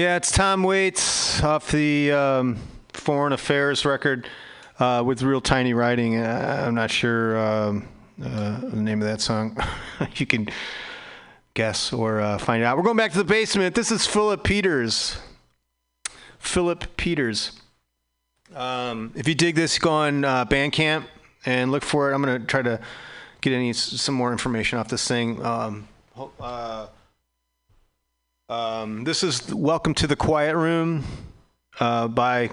Yeah, it's Tom Waits off the um, Foreign Affairs record uh, with real tiny writing. Uh, I'm not sure um, uh, the name of that song. you can guess or uh, find out. We're going back to the basement. This is Philip Peters. Philip Peters. Um, if you dig this, go on uh, Bandcamp and look for it. I'm going to try to get any some more information off this thing. Um, uh, um, this is Welcome to the Quiet Room uh, by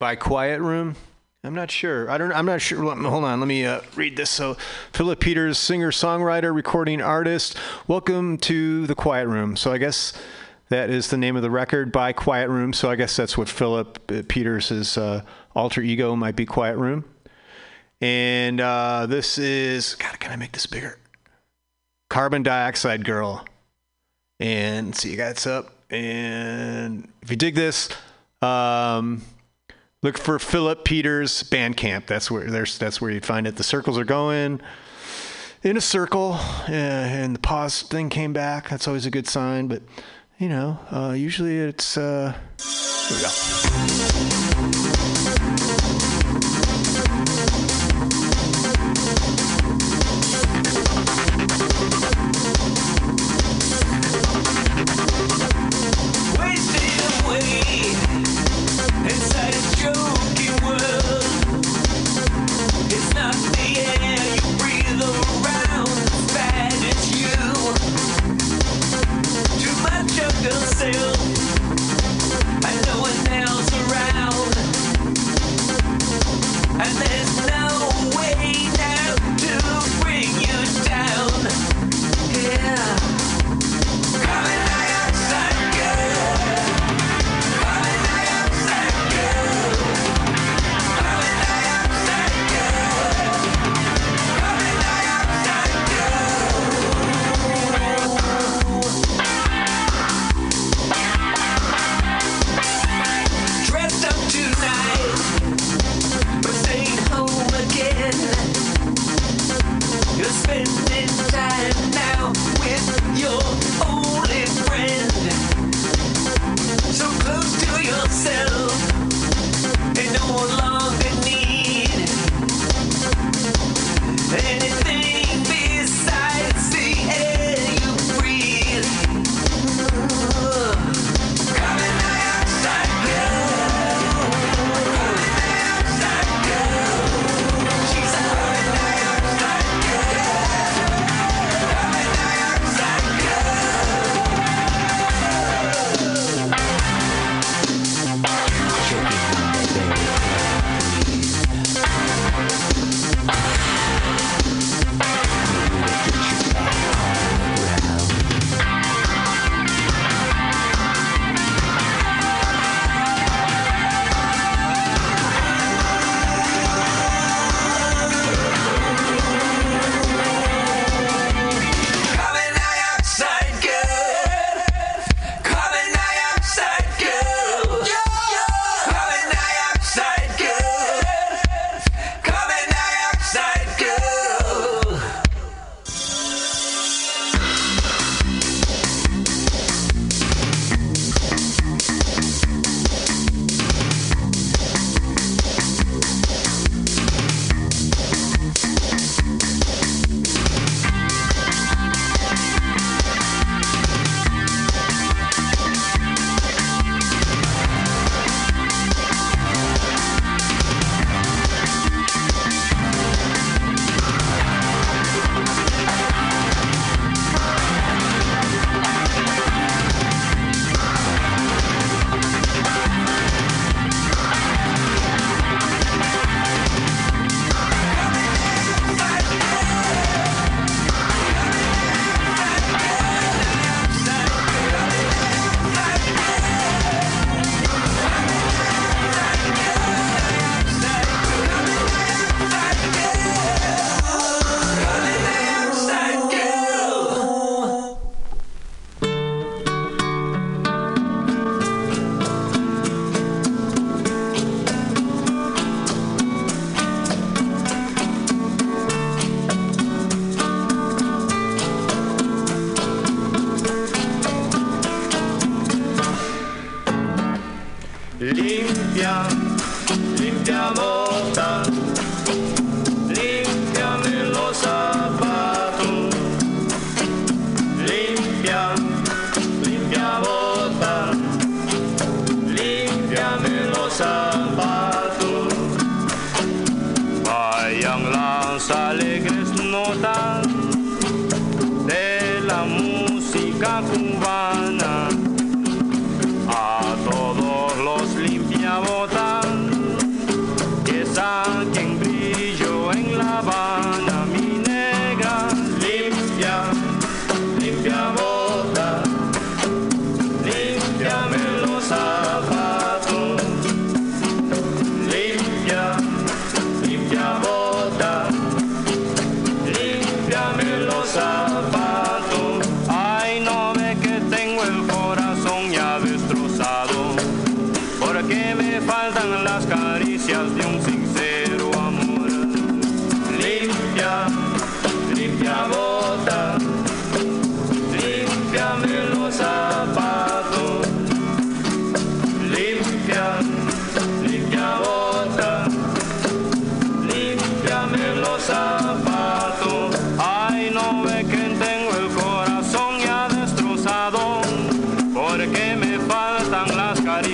by Quiet Room. I'm not sure. I don't. I'm not sure. Hold on. Let me uh, read this. So, Philip Peters, singer, songwriter, recording artist. Welcome to the Quiet Room. So, I guess that is the name of the record by Quiet Room. So, I guess that's what Philip uh, Peters' uh, alter ego might be. Quiet Room. And uh, this is. God, can I make this bigger? Carbon Dioxide Girl. And see, you guys up. And if you dig this, um, Look for Philip Peters Bandcamp. That's where there's that's where you find it. The circles are going in a circle, uh, and the pause thing came back. That's always a good sign. But you know, uh, usually it's. Uh, here we go.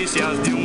noticias de un...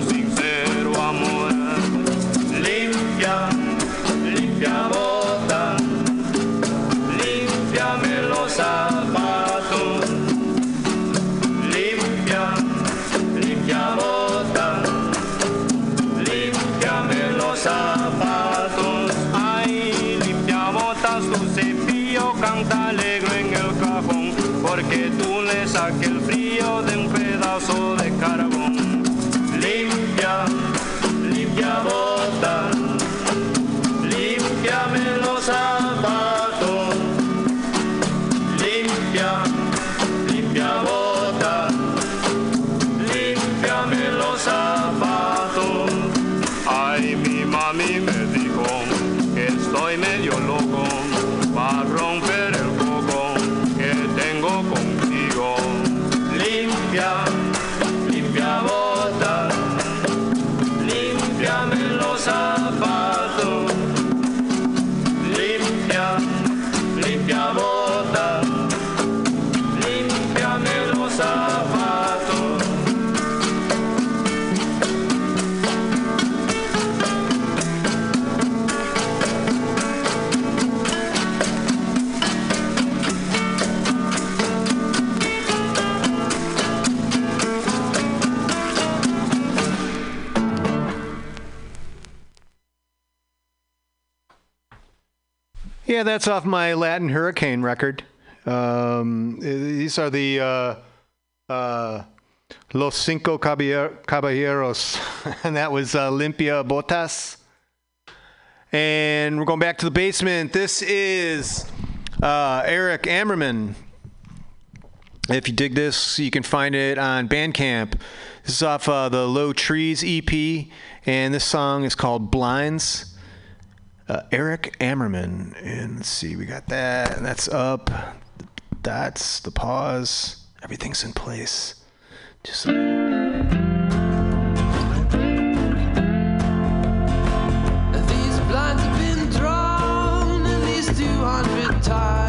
Yeah, that's off my Latin Hurricane record. Um, these are the uh, uh, Los Cinco Caballeros, and that was uh, Limpia Botas. And we're going back to the basement. This is uh, Eric Ammerman. If you dig this, you can find it on Bandcamp. This is off uh, the Low Trees EP, and this song is called Blinds uh, Eric Ammerman. And let's see, we got that. And that's up. That's the pause. Everything's in place. Just. These blinds have been drawn at least 200 times.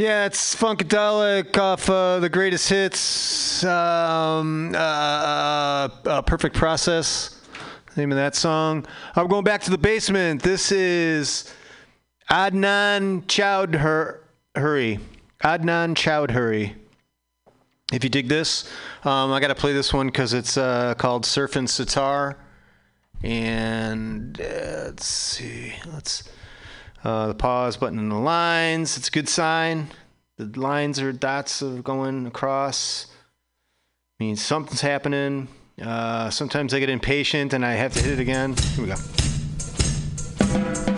Yeah, it's Funkadelic off uh, the greatest hits. Um, uh, uh, uh, Perfect Process. Name of that song. I'm going back to the basement. This is Adnan Chowdhury. Adnan Chowdhury. If you dig this, um, I got to play this one because it's uh, called Surfing Sitar. And uh, let's see. Let's. Uh, the pause button and the lines. It's a good sign. The lines are dots of going across. Means something's happening. Uh, sometimes I get impatient and I have to hit it again. Here we go.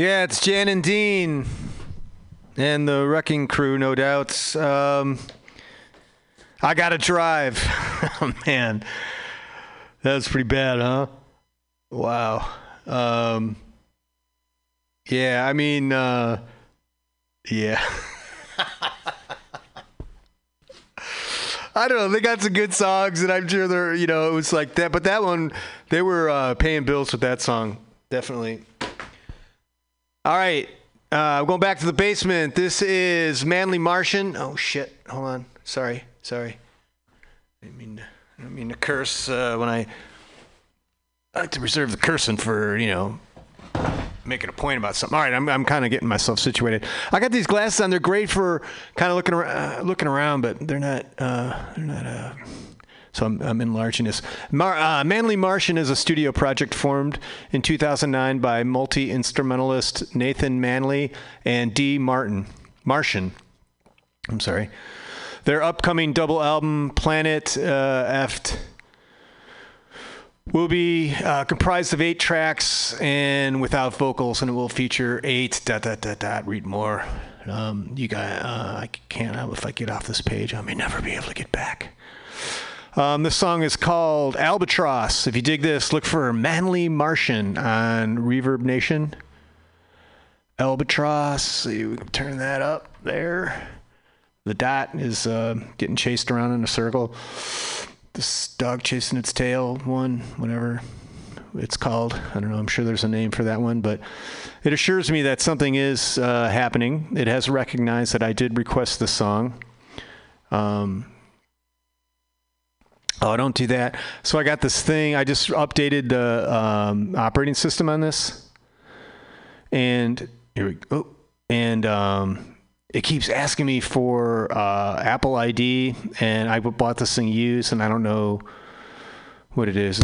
Yeah, it's Jan and Dean and the Wrecking Crew, no doubt. Um, I gotta drive. oh man, that was pretty bad, huh? Wow. Um, yeah, I mean, uh, yeah. I don't know. They got some good songs, and I'm sure they're, you know, it was like that. But that one, they were uh, paying bills with that song, definitely. All right, uh, going back to the basement. This is Manly Martian. Oh shit! Hold on. Sorry, sorry. I mean to, I didn't mean to curse uh, when I. I like to reserve the cursing for you know making a point about something. All right, I'm, I'm kind of getting myself situated. I got these glasses on. They're great for kind of looking around, uh, looking around, but they're not. Uh, they're not. So I'm, I'm enlarging this. Mar- uh, Manly Martian is a studio project formed in 2009 by multi-instrumentalist Nathan Manley and Dee Martin. Martian. I'm sorry. Their upcoming double album, Planet uh, Eft will be uh, comprised of eight tracks and without vocals, and it will feature eight dot dot dot dot. Read more. Um, you guys, uh, I can't. If I get off this page, I may never be able to get back. Um, this song is called Albatross. If you dig this, look for Manly Martian on Reverb Nation. Albatross. See, we can turn that up there. The dot is uh, getting chased around in a circle this dog chasing its tail one, whatever it's called. I don't know. I'm sure there's a name for that one, but it assures me that something is uh, happening. It has recognized that I did request the song. Um, oh, don't do that. So I got this thing. I just updated the um, operating system on this, and here we go. And um, it keeps asking me for uh, Apple ID, and I bought this thing used, and I don't know what it is.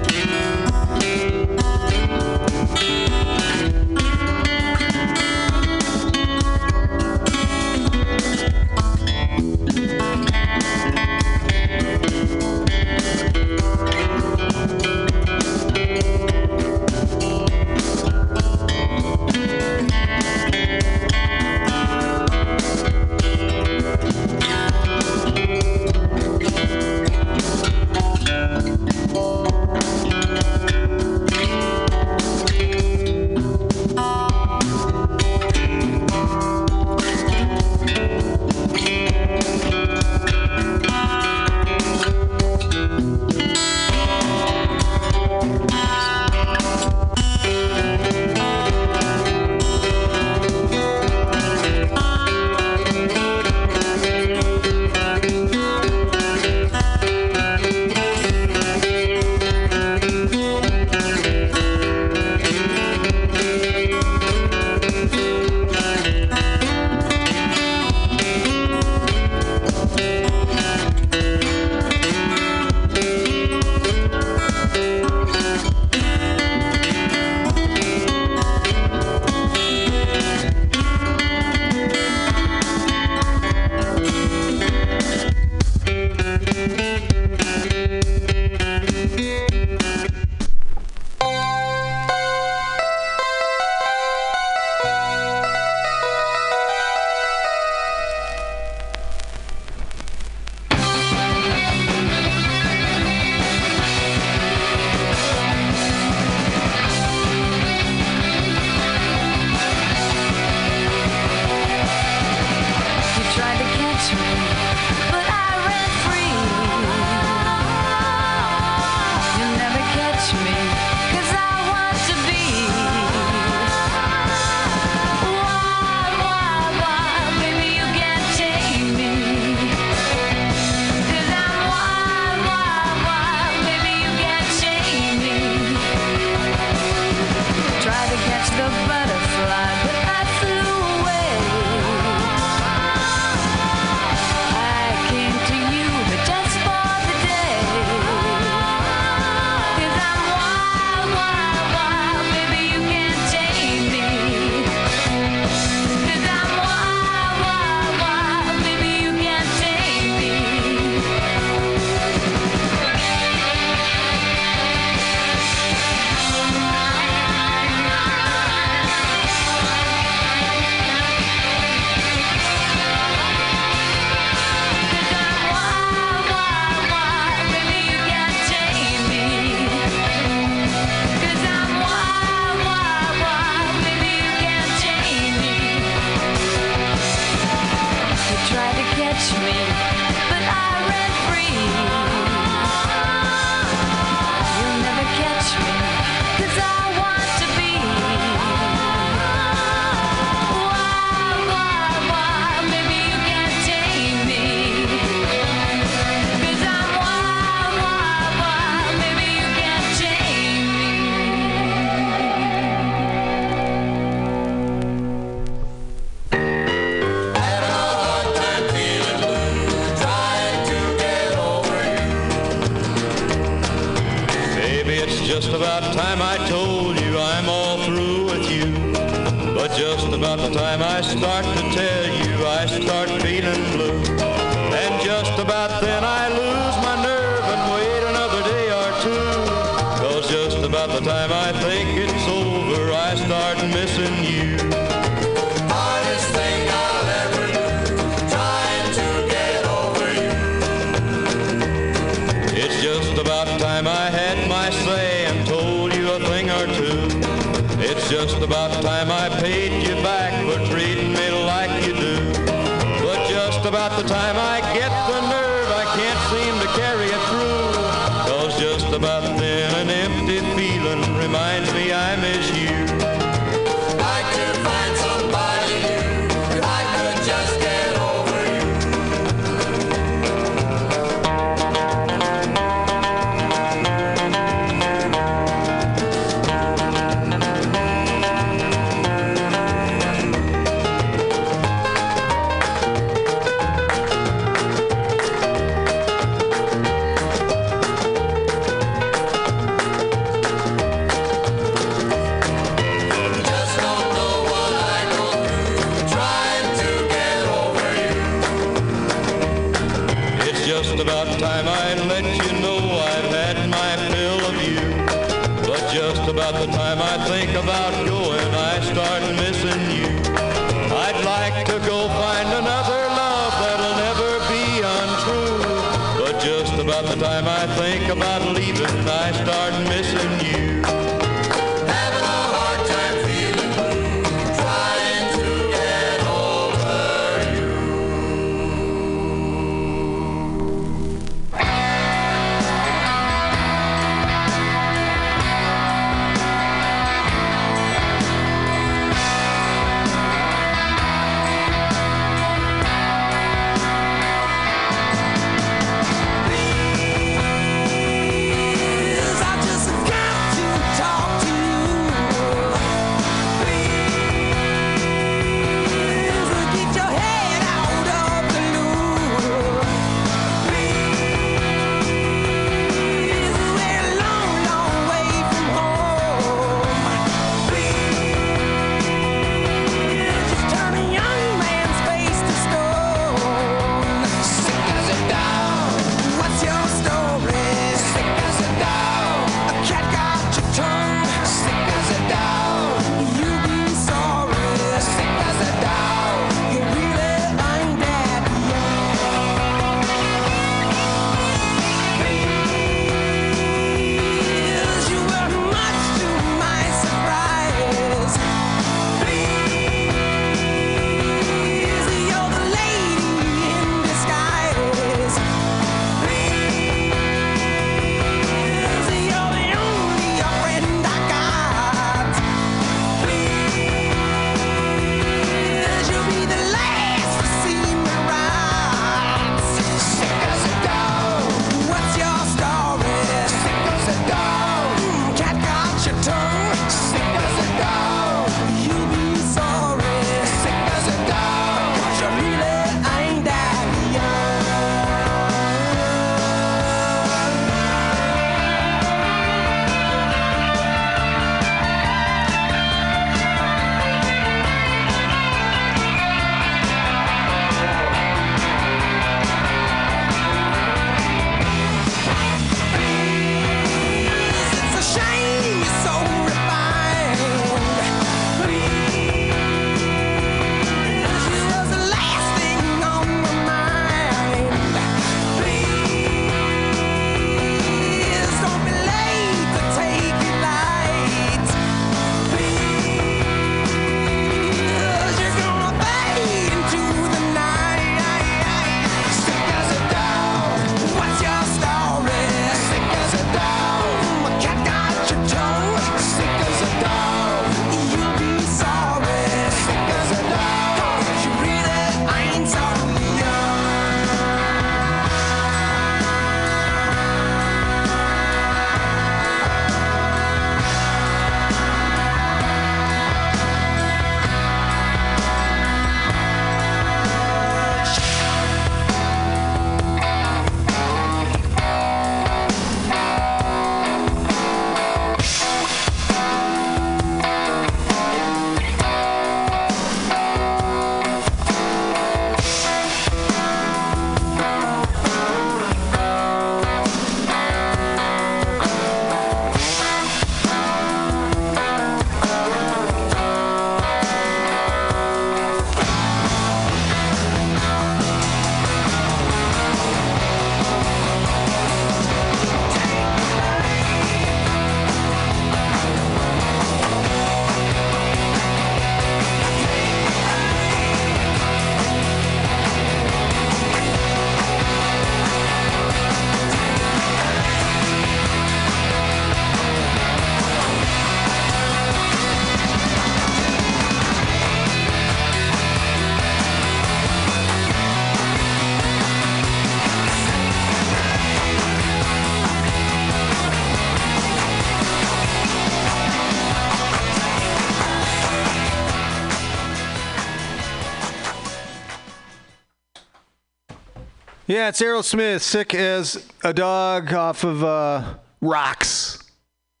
Yeah, it's Aerosmith, sick as a dog off of uh, rocks.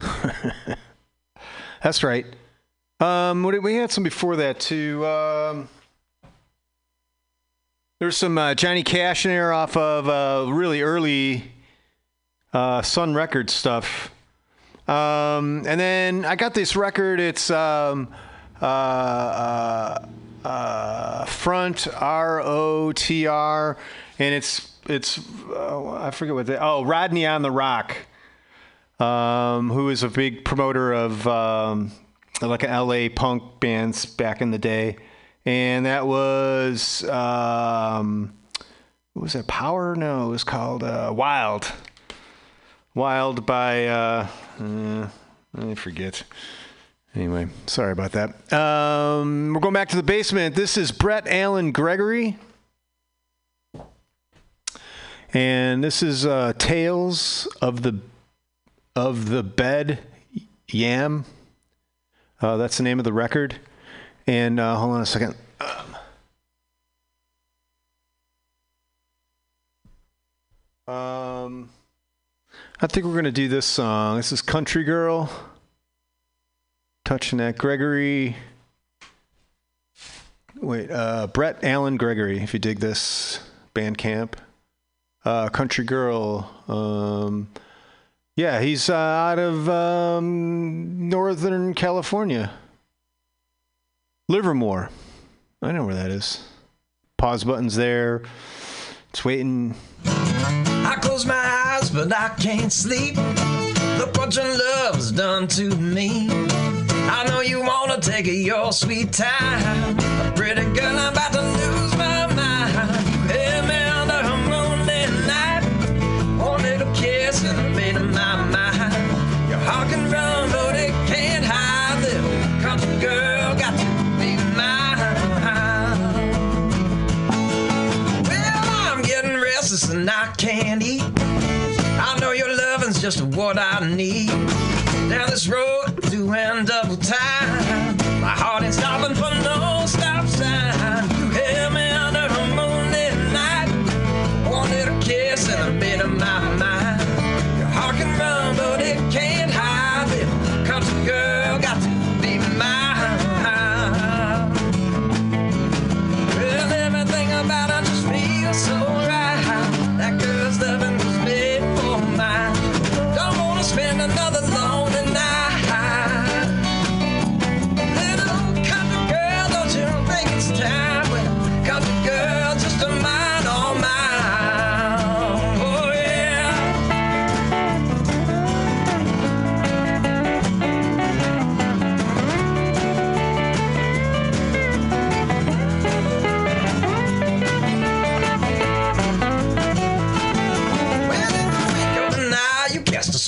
That's right. Um, what did, we had some before that too. Um, there's some uh, Johnny Cash in there off of uh, really early uh, Sun Records stuff. Um, and then I got this record. It's um, uh, uh, uh, Front R O T R, and it's it's uh, I forget what they. Oh, Rodney on the ROQ, um, who is a big promoter of um, like an LA punk bands back in the day, and that was um, what was that? Power? No, it was called uh, Wild. Wild by uh, uh, I forget. Anyway, sorry about that. Um, we're going back to the basement. This is Brett Allen Gregory. And this is uh, Tales of the of the Bed Yam. Uh, that's the name of the record. And uh, hold on a second. Um, I think we're gonna do this song. This is Country Girl. Touching that Gregory. Wait, uh, Brett Allen Gregory. If you dig this Bandcamp, uh, Country Girl. Um, yeah, he's uh, out of um, Northern California. Livermore. I know where that is. Pause button's there. It's waiting. I close my eyes, but I can't sleep. Look what your love's done to me. I know you wanna take your sweet time. Pretty girl, I'm about to lose and I know your loving's just what I need. Down this road, doing double time. My heart ain't stopping for no stop sign. You held me under a moonlit night. One little kiss and a bit of my mind.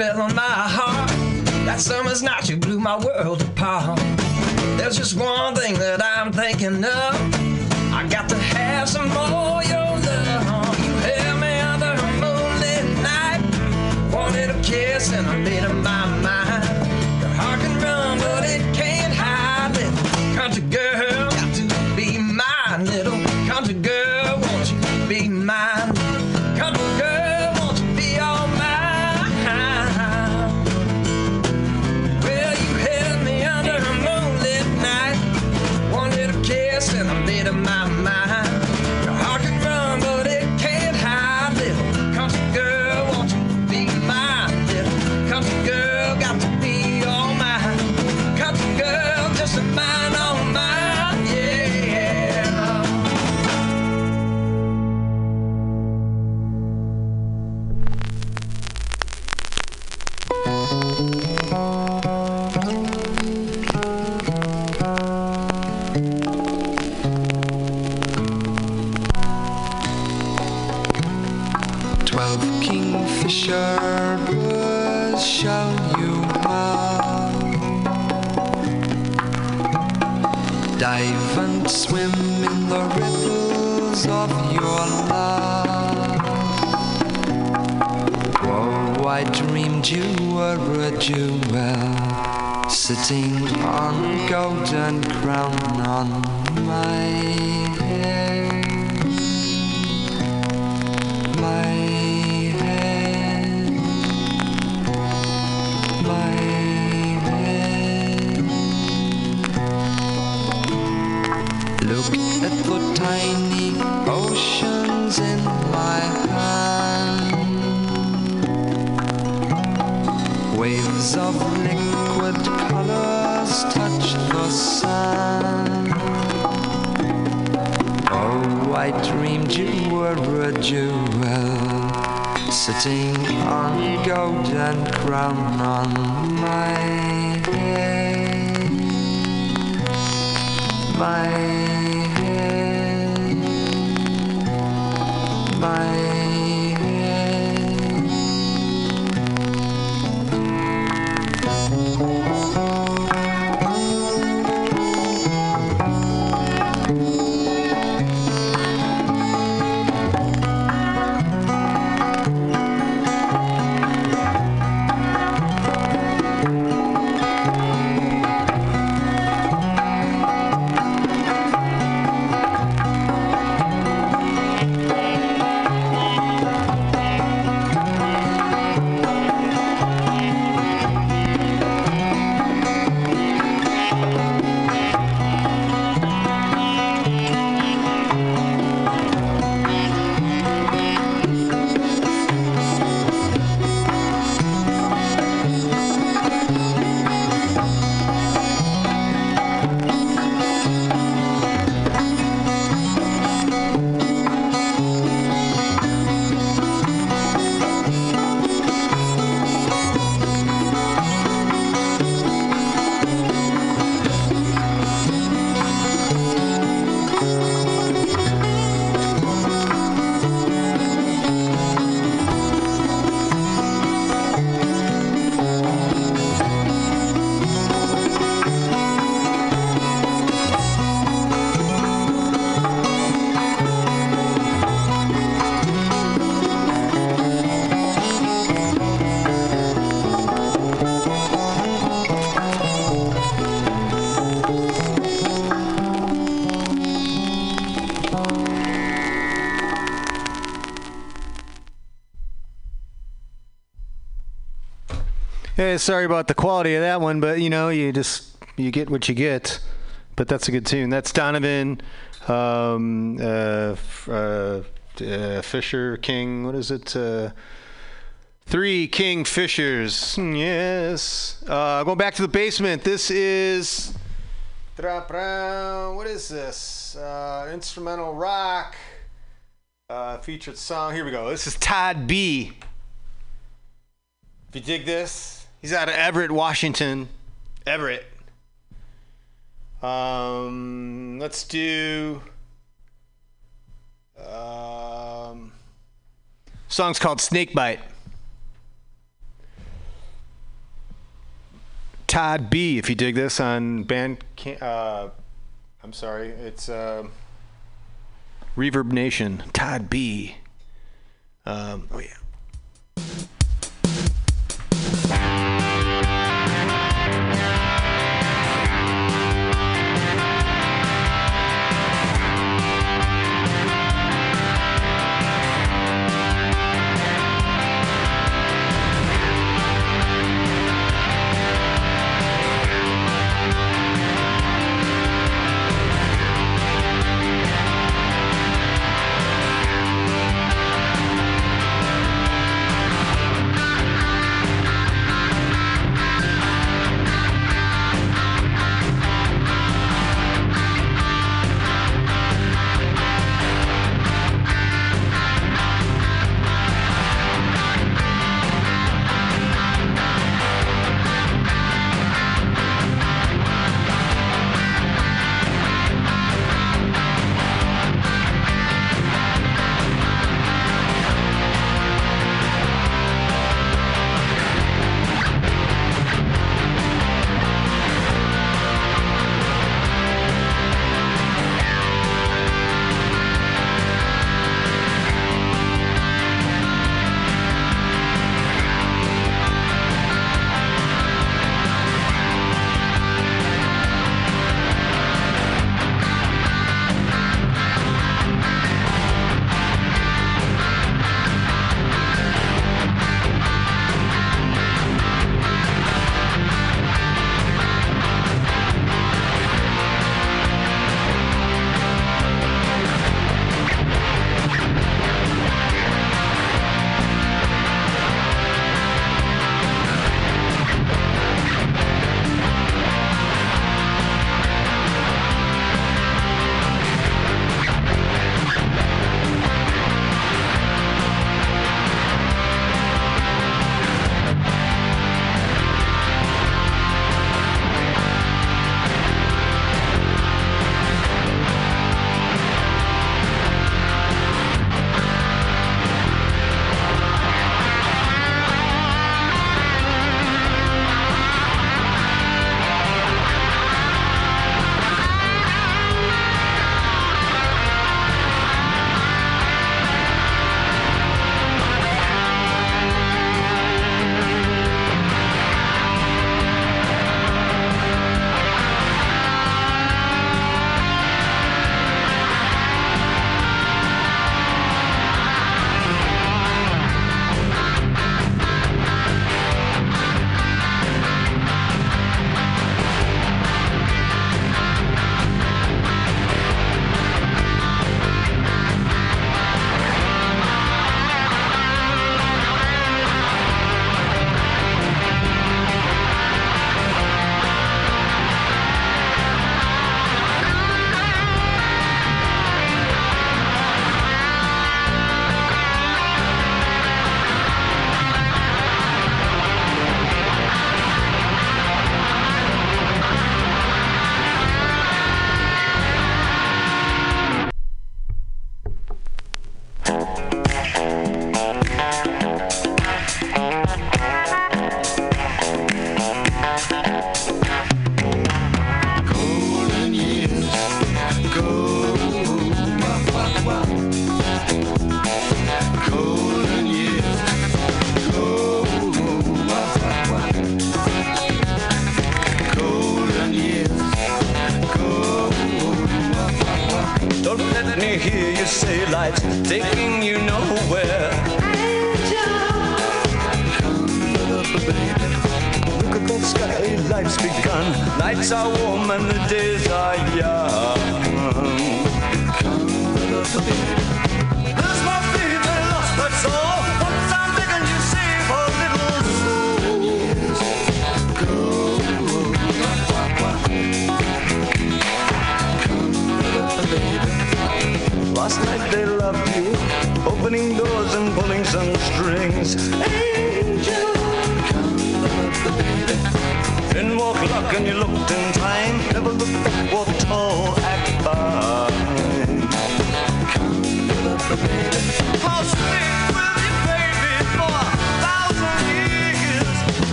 Spell on my heart. That summer's night, you blew my world apart. There's just one thing that I'm thinking of. Crown on Hey, sorry about the quality of that one, but you know, you just you get what you get. But that's a good tune. That's Donovan, um, uh, uh, uh, Fisher King. What is it? Uh, three King Fishers. Hmm, Yes. Uh, going back to the basement. This is. What is this? Instrumental rock. Featured song. Here we go. This is Todd B. If you dig this, he's out of Everett, Washington. Everett. Um, let's do. Um, song's called Snakebite. Todd B. If you dig this on band, uh, I'm sorry, it's uh, ReverbNation. Todd B. Um, oh yeah.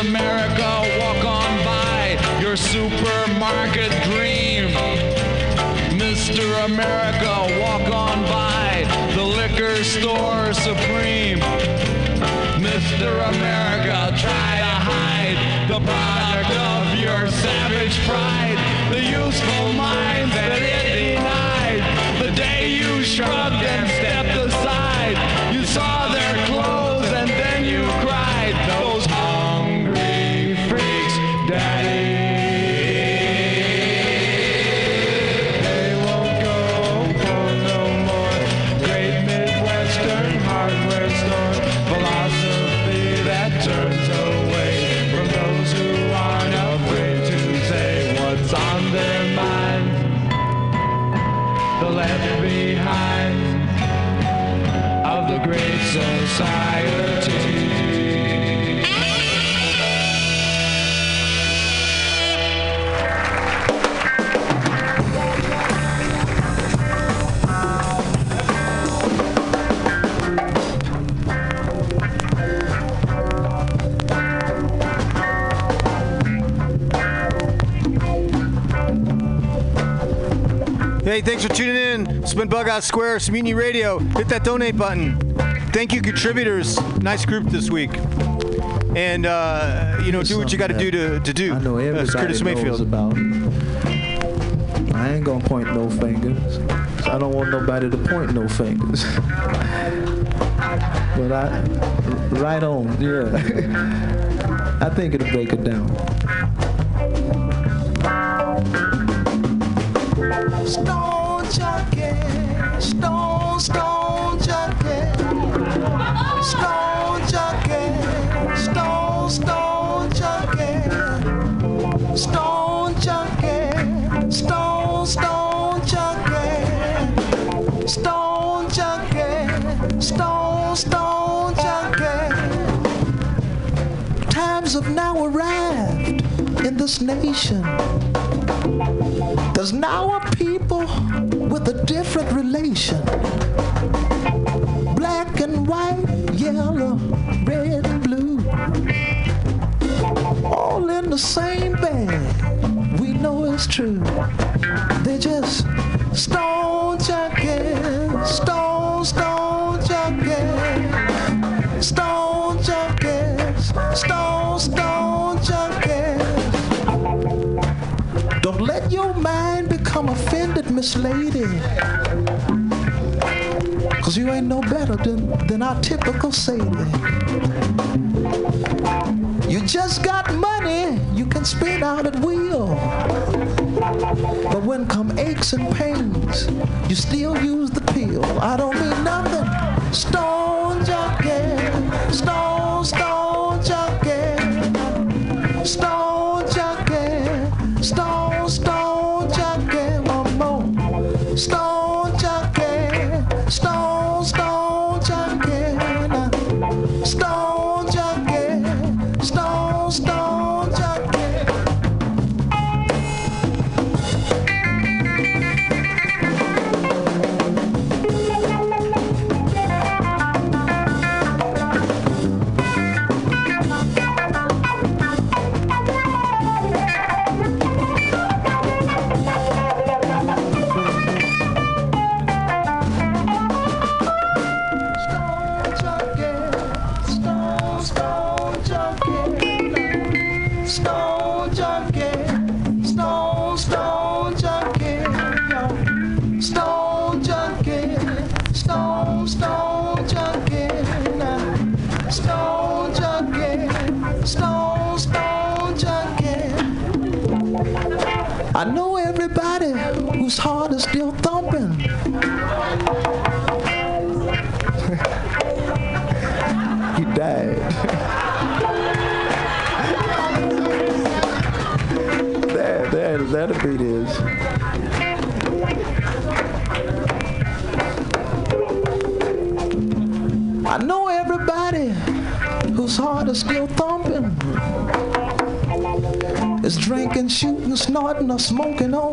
America, walk on by your supermarket dream. Mr. America, walk on by the liquor store supreme. Mr. America, try to hide the product of your savage pride, the useful mind that it denied. The day you shrugged and stepped Hey, thanks for tuning in. It's been Bug Out Square, it's Radio. Hit that donate button. Thank you, contributors. Nice group this week. And, uh, you know, do what you got to do to, to do. I know That's everybody Curtis knows Mayfield. about. I ain't gonna point no fingers. I don't want nobody to point no fingers. but I, right on, yeah. I think it'll break it down. Stone stone, stone junkie, stone junkie, stone, stone junkie, stone junkie, stone, stone junkie, stone junkie, stone, stone junkie. Times have now arrived in this nation. There's now a you ain't no better than, than our typical sailor. You just got money you can spend out at will. But when come aches and pains, you still use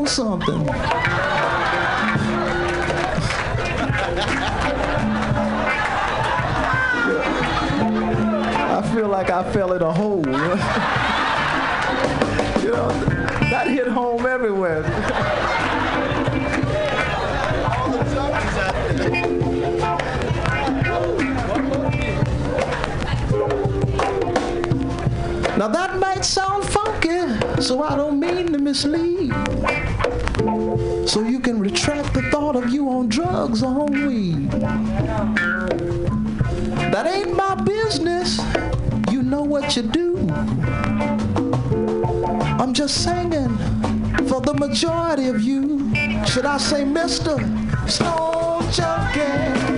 something. I feel like I fell in a hole. you know, that hit home everywhere. Now that might sound funky, so I don't mean to mislead. So you can retract the thought of you on drugs or on weed. That ain't my business. You know what you do. I'm just singing for the majority of you. Should I say Mr. Stone Junkie?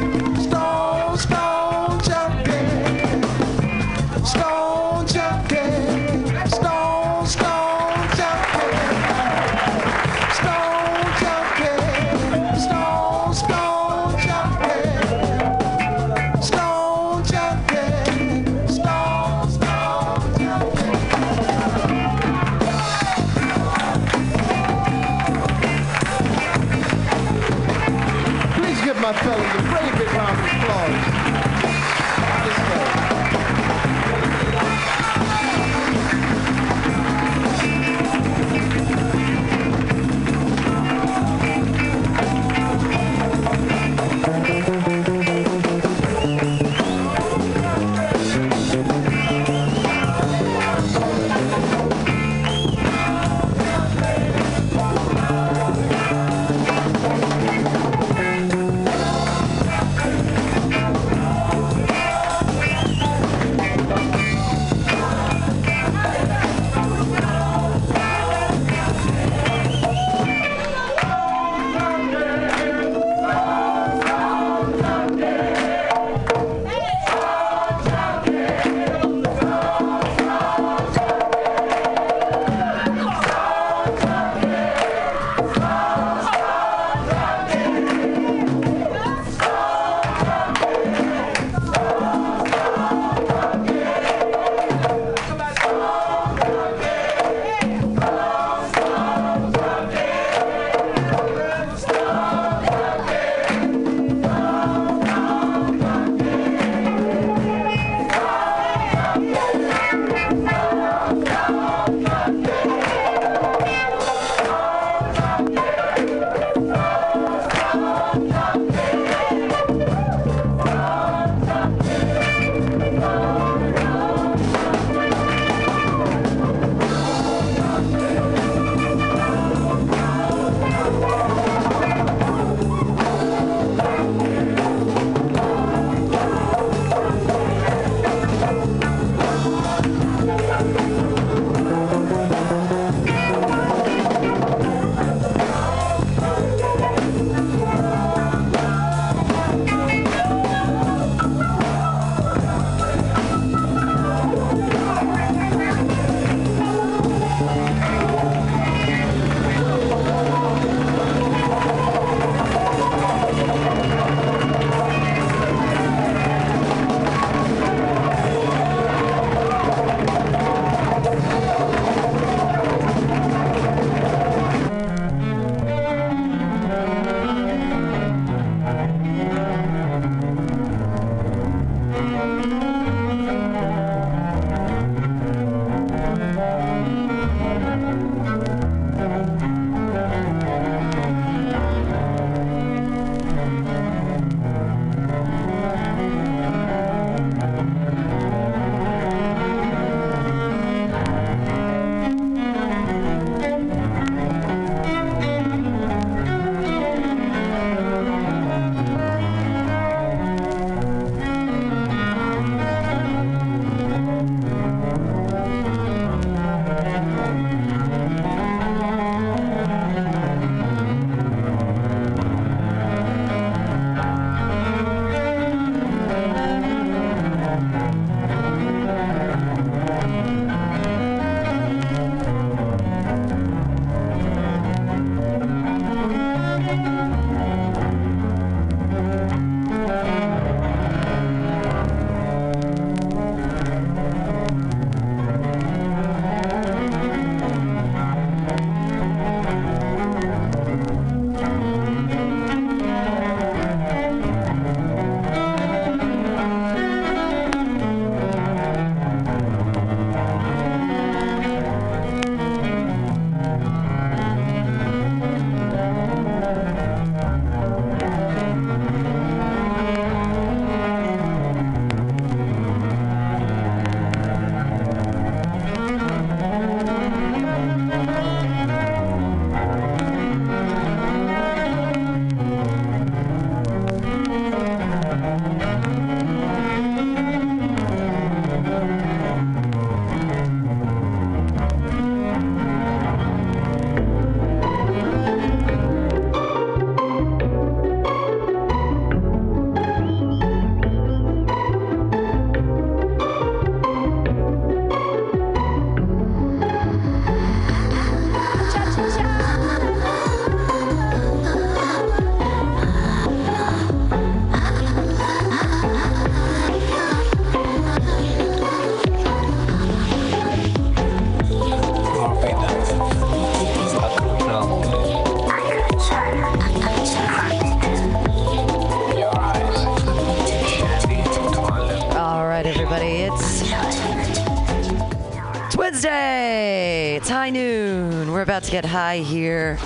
Wednesday. It's high noon. We're about to get high here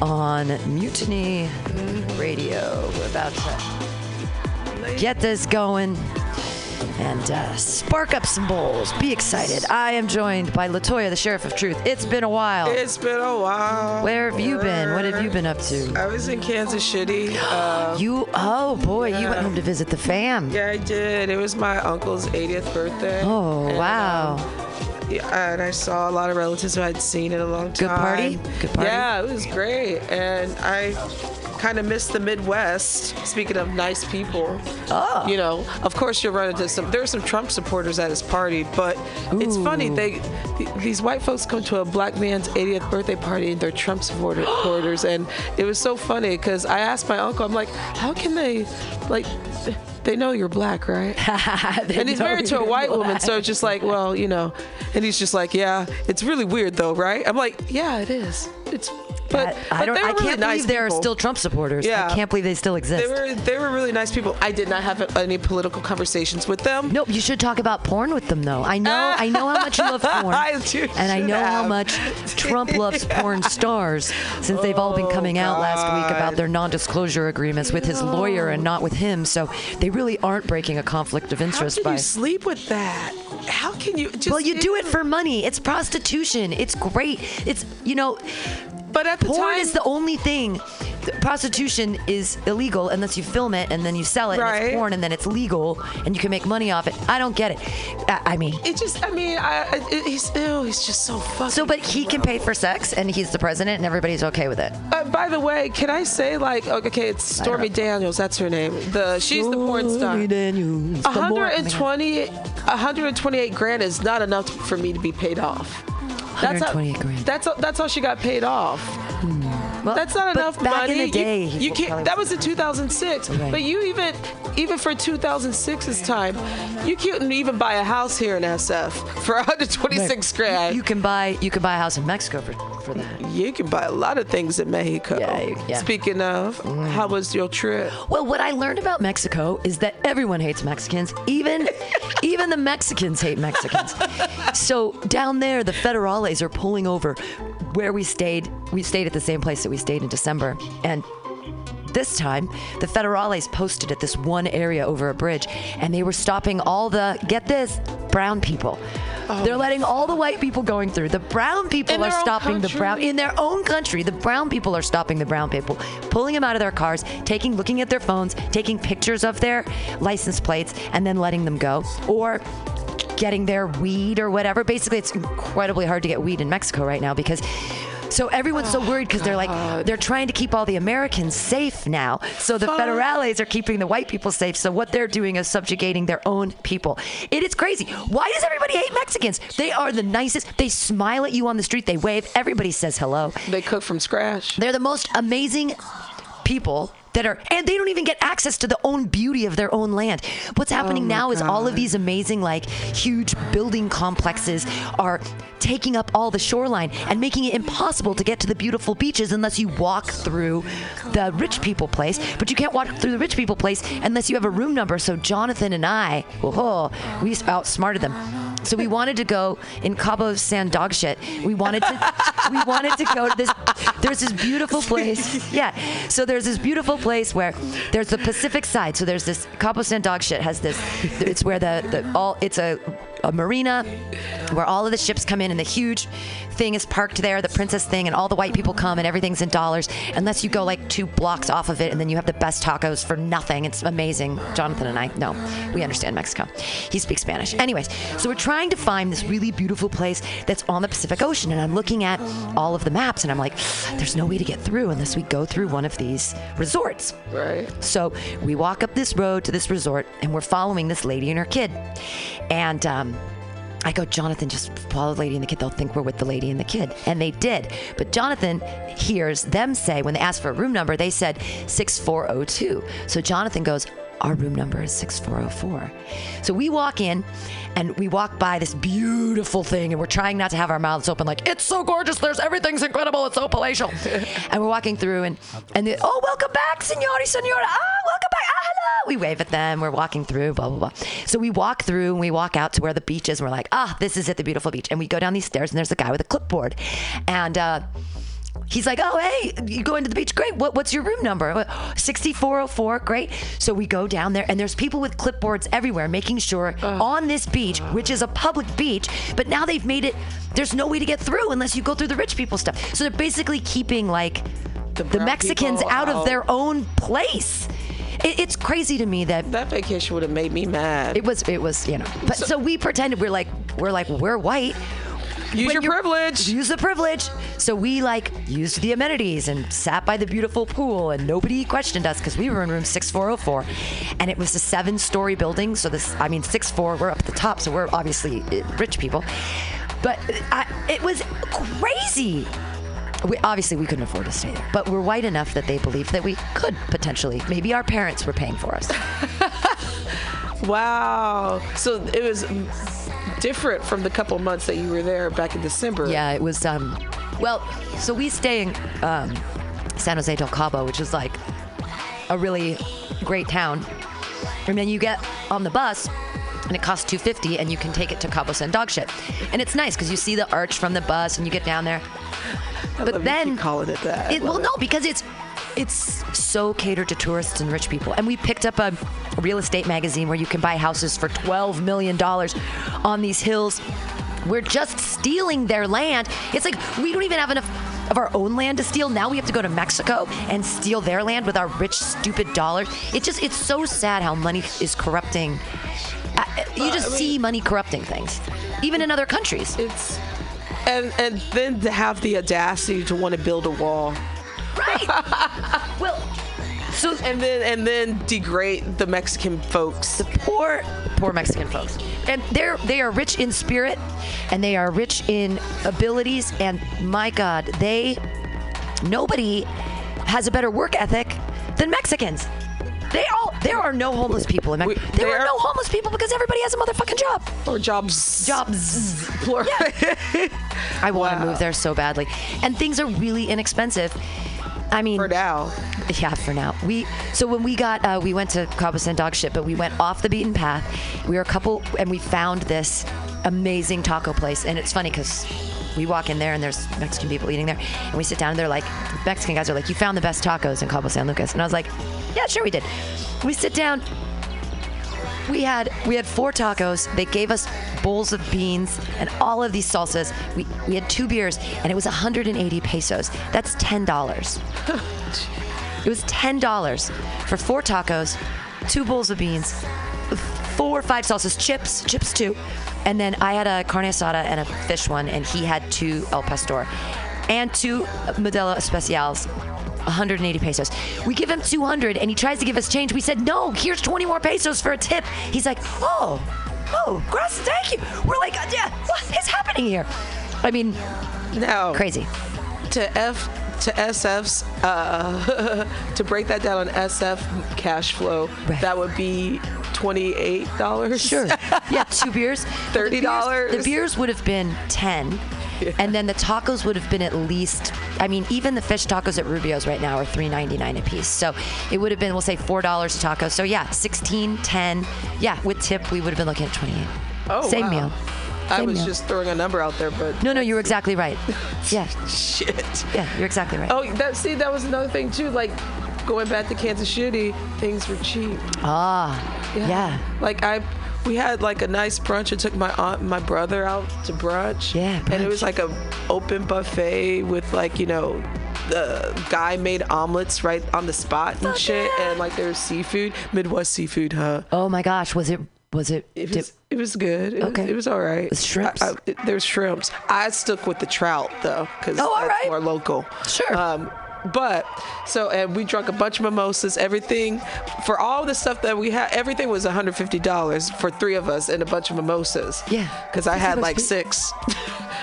on Mutiny Radio. We're about to get this going and uh, spark up some bowls. Be excited. I am joined by Latoya, the Sheriff of Truth. It's been a while. It's been a while. Where have you been? What have you been up to? I was in Kansas City. Uh, You, oh boy, you went home to visit the fam. yeah, I did. It was my uncle's 80th birthday. Oh, And, wow. um, yeah, and I saw a lot of relatives who I'd seen in a long time. Good party? Good party? Yeah, it was great. And I kind of missed the Midwest. Speaking of nice people, Oh. you know, of course you'll run into some. There were some Trump supporters at his party, but it's funny they these white folks come to a black man's 80th birthday party and they're Trump supporter- supporters, and it was so funny because I asked my uncle, I'm like, how can they, like. They know you're black, right? and he's married to a white woman, so it's just like, well, you know. And he's just like, yeah, it's really weird though, right? I'm like, yeah, it is. It's, but, I but don't. they I can't believe there are still Trump supporters. Yeah. I can't believe they still exist. They were they were really nice people. I did not have any political conversations with them. Nope, you should talk about porn with them though. I know, I know how much you love porn, I and I know how much Trump loves porn stars since they've all been oh, coming out last week about their non-disclosure agreements with his lawyer and not with him. So they really aren't breaking a conflict of How interest can by. you sleep with that? How can you just well, you do it for money. It's prostitution. It's great. It's you know, But at the porn time, is the only thing. Prostitution is illegal unless you film it and then you sell it. And Right. it's porn and then it's legal and you can make money off it. I don't get it. I, I mean, it just. I mean, I, he's ew, he's just so fucking. So, but he can pay for sex, and he's the president, and everybody's okay with it. Uh, by the way, can I say like okay, it's Stormy Daniels. That's her name. The she's the porn star. Stormy Daniels. 120, 128 grand is not enough for me to be paid off. That's how- grand. That's that's how she got paid off. Well, That's not enough back money. in the day, you, you can't. That was in 2006. Okay. But you even, even for 2006's time, you couldn't even buy a house here in SF for 126 grand. You can buy you can buy a house in Mexico for, for that. You can buy a lot of things in Mexico. Yeah, yeah. Speaking of, mm. how was your trip? Well, what I learned about Mexico is that everyone hates Mexicans. Even even the Mexicans hate Mexicans. So down there, the federales are pulling over where we stayed. We stayed at the same place that we stayed in December, and this time the federales posted at this one area over a bridge, and they were stopping all the get this brown people. They're letting all the white people going through. The brown people In are stopping the brown in their own country. The brown people are stopping the brown people, pulling them out of their cars, taking, looking at their phones, taking pictures of their license plates, and then letting them go, or getting their weed or whatever. Basically, it's incredibly hard to get weed in Mexico right now because. So everyone's so worried because they're like oh, they're trying to keep all the Americans safe now. So the federales are keeping the white people safe. So what they're doing is subjugating their own people. It is crazy. Why does everybody hate Mexicans? They are the nicest. They smile at you on the street. They wave. Everybody says hello. They cook from scratch. They're the most amazing people that are and they don't even get access to the own beauty of their own land. What's happening oh now is all of these amazing like huge building complexes are taking up all the shoreline and making it impossible to get to the beautiful beaches unless you walk through the rich people place. But you can't walk through the rich people place unless you have a room number. So Jonathan and I, oh, we outsmarted them. So we wanted to go in Cabo San Dog shit. We wanted to we wanted to go to this there's this beautiful place. Yeah. So there's this beautiful place where there's the Pacific side. So there's this Cabo San Dog shit has this it's where the, the all it's a a marina where all of the ships come in and the huge thing is parked there, the princess thing, and all the white people come and everything's in dollars unless you go like two blocks off of it and then you have the best tacos for nothing. It's amazing. Jonathan and I, no, we understand Mexico. He speaks Spanish. Anyways, so we're trying to find this really beautiful place that's on the Pacific Ocean and I'm looking at all of the maps and I'm like, there's no way to get through unless we go through one of these resorts. Right. So we walk up this road to this resort, and we're following this lady and her kid. And um, I go, Jonathan, just follow the lady and the kid. They'll think we're with the lady and the kid. And they did. But Jonathan hears them say, when they asked for a room number, they said 6402. So Jonathan goes, our room number is 6404. So we walk in and we walk by this beautiful thing and we're trying not to have our mouths open like, it's so gorgeous. There's everything's incredible. It's so palatial. and we're walking through and, and the, oh, welcome back, signori, senora. Ah, welcome back. Ah, hello. we wave at them. We're walking through, blah, blah, blah. So we walk through and we walk out to where the beach is. And we're like, ah, this is it, the beautiful beach. And we go down these stairs and there's a guy with a clipboard. And, uh, He's like, oh, hey, you going to the beach. Great. What, what's your room number? 6404. Great. So we go down there, and there's people with clipboards everywhere making sure on this beach, which is a public beach, but now they've made it, there's no way to get through unless you go through the rich people stuff. So they're basically keeping like the, brown Mexicans people out of their own place. It's crazy to me that That vacation would have made me mad. it was, it was, you know. But so, we pretended we're like, we're like, we're white. Use your privilege. Use the privilege. So we like used the amenities and sat by the beautiful pool, and nobody questioned us because we were in room 6404, and it was a seven-story building. So this, I mean, six four. We're up at the top, so we're obviously uh, rich people. But I, it was crazy. We, obviously, we couldn't afford to stay there, but we're white enough that they believed that we could potentially. Maybe our parents were paying for us. Wow. So it was different from the couple months that you were there back in December. Yeah, it was. Um, well, so we stay in um, San Jose del Cabo, which is like a really great town. And then you get on the bus, and it costs 250, and you can take it to Cabo San Dog Shit, and it's nice because you see the arch from the bus, and you get down there. I but you then keep calling it that. It, well, love no, because it's it's so catered to tourists and rich people. And we picked up a real estate magazine where you can buy houses for 12 million dollars on these hills. We're just stealing their land. It's like we don't even have enough of our own land to steal. Now we have to go to Mexico and steal their land with our rich, stupid dollars. It just it's so sad how money is corrupting. Uh, You just see money corrupting things, even in other countries. It's and and then to have the audacity to want to build a wall. Right. well, so and then and then degrade the Mexican folks. The poor poor Mexican folks. And they're they are rich in spirit and they are rich in abilities and my god, they nobody has a better work ethic than Mexicans. They all there are no homeless people in Mexico. There are no homeless people because everybody has a motherfucking job. Or jobs. Jobs. Yeah. I want to move there so badly. And things are really inexpensive. I mean, For now. yeah, for now. We so when we got uh, we went to Cabo San Dog Shit, but we went off the beaten path. We were a couple, and we found this amazing taco place, and it's funny because. We walk in there and there's Mexican people eating there, and we sit down and they're like, Mexican guys are like, "You found the best tacos in Cabo San Lucas," and I was like, "Yeah, sure we did." We sit down, we had we had four tacos. They gave us bowls of beans and all of these salsas. We we had two beers and it was 180 pesos. That's ten dollars. it was ten dollars for four tacos, two bowls of beans, four or five salsas, chips, chips too, and then I had a carne asada and a fish one, and he had two el pastor, and two Modelo Especials. 180 pesos. We give him 200 and he tries to give us change. We said, no, here's 20 more pesos for a tip. He's like, oh, oh, gracias, thank you. We're like, yeah, what is happening here? I mean, now crazy. To F to SF's uh, to break that down on SF cash flow, that would be twenty eight dollars. Sure. Yeah, two beers. Thirty dollars. The beers would have been 10. And then the tacos would have been at least, I mean, even the fish tacos at Rubio's right now are $3.99 a piece. So it would have been, we'll say $4 a taco. So yeah, 16, 10. Yeah, with tip, we would have been looking at 28. Oh, Same wow. meal. I was meal. just throwing a number out there, but No, no, you were exactly right. Yeah. shit. Yeah, you're exactly right. Oh, that see, that was another thing too. Like going back to Kansas City, things were cheap. Ah, yeah. Like I, we had like a nice brunch. I took my aunt, and my brother out to brunch. Yeah, And it was like a open buffet with like you know, the guy made omelets right on the spot and shit, and like there was seafood, Midwest seafood, huh? Oh my gosh, was it, was it, It was, it was good. It Okay. was, it was all right. With shrimps? I, I, there's shrimps. I stuck with the trout though, because Oh, all that's right. more local. Sure. Um, but so and we drank a bunch of mimosas. Everything for all the stuff that we had, everything was 150 dollars for three of us and a bunch of mimosas. Yeah. Because I had like six.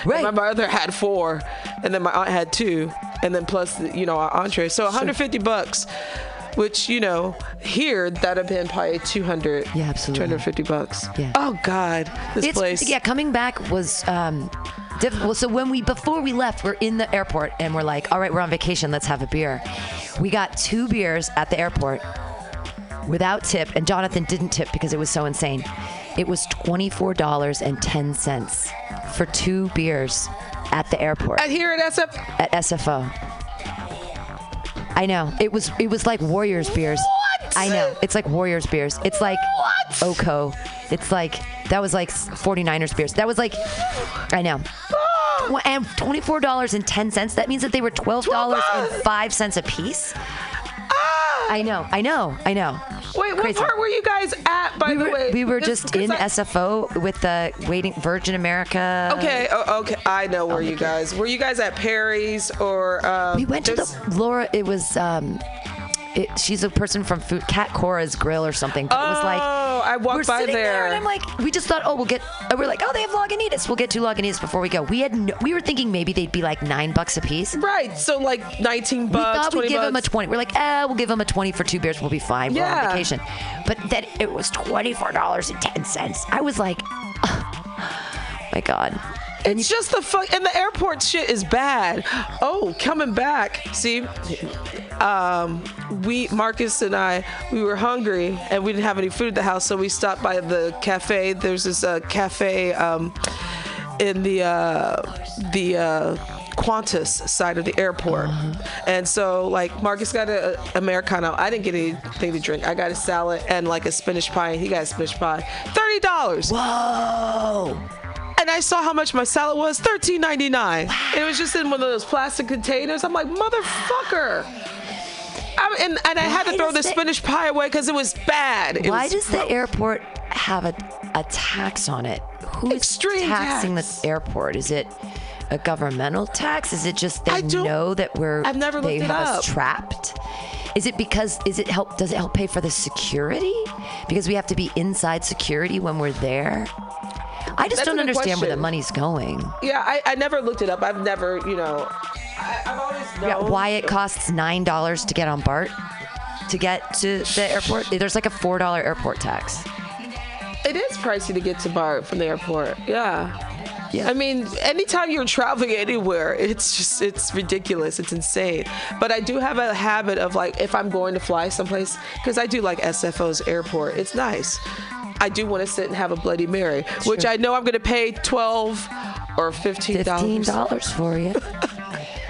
Right. My mother had four, and then my aunt had two, and then plus you know our entree. So 150 bucks. Which you know, here that'd have been probably 200. Yeah, absolutely. 250 bucks. Yeah. Oh God, this it's, place. Yeah, coming back was um, difficult. So when we before we left, we're in the airport and we're like, all right, we're on vacation. Let's have a beer. We got two beers at the airport. without tip, and Jonathan didn't tip because it was so insane. It was twenty-four dollars and ten cents for two beers at the airport At here at SF. at SFO. I know it was it was like Warriors beers. What? I know it's like Warriors beers. It's like What? Oko. It's like that was like 49ers beers. That was like I know. And twenty-four dollars and ten cents. That means that they were twelve dollars and five cents a piece. I know, I know, I know. Wait, what Crazy. part were you guys at, by We the way? we were This- just in I- SFO with the waiting Virgin America. Okay, oh, okay, I know where you guys. Were you guys at Perry's or? Um, We went to the Laura. It was um, it, she's a person from Food Cat Cora's Grill or something. But it was like Oh, I walked we're by sitting there. and I'm like, we just thought, oh, we'll get. uh, We're like, oh, they have Lagunitas. We'll get two Lagunitas before we go. We had no, we were thinking maybe they'd be like nine bucks a piece. Right, so like 19 bucks. We thought we'd give them a 20. We're like, eh, we'll give them a 20 for two beers. We'll be fine. Yeah. We're on vacation. But then it was $24.10. I was like, oh, my God. And It's just the fuck, and the airport shit is bad. Oh, coming back. See, um, we Marcus and I, we were hungry and we didn't have any food at the house, so we stopped by the cafe. There's this uh, cafe um, in the uh, the uh, Qantas side of the airport, and so like Marcus got a, a americano. I didn't get anything to drink. I got a salad and like a spinach pie. He got a spinach pie. Thirty dollars. Whoa. And I saw how much my salad was, thirteen ninety nine. And it was just in one of those plastic containers. I'm like, motherfucker. I, and and I had to throw the spinach pie away because it was bad. It Why was does the airport have a, a tax on it? Who's Extreme taxing tax. the airport? Is it a governmental tax? Is it just they know that we're I've never they have us trapped? Is it because is it help does it help pay for the security? Because we have to be inside security when we're there? I just don't good understand where the money's going. Yeah, I, I never looked it up. I've never, you know, I, I've always known. Yeah, why it costs nine dollars to get on BART to get to the airport? There's like a four dollar airport tax. It is pricey to get to BART from the airport. Yeah. Yeah. I mean, anytime you're traveling anywhere, it's just it's ridiculous. It's insane. But I do have a habit of like if I'm going to fly someplace because I do like SFO's airport. It's nice. I do want to sit and have a Bloody Mary, which I know I'm going to pay twelve or fifteen dollars. dollars for you.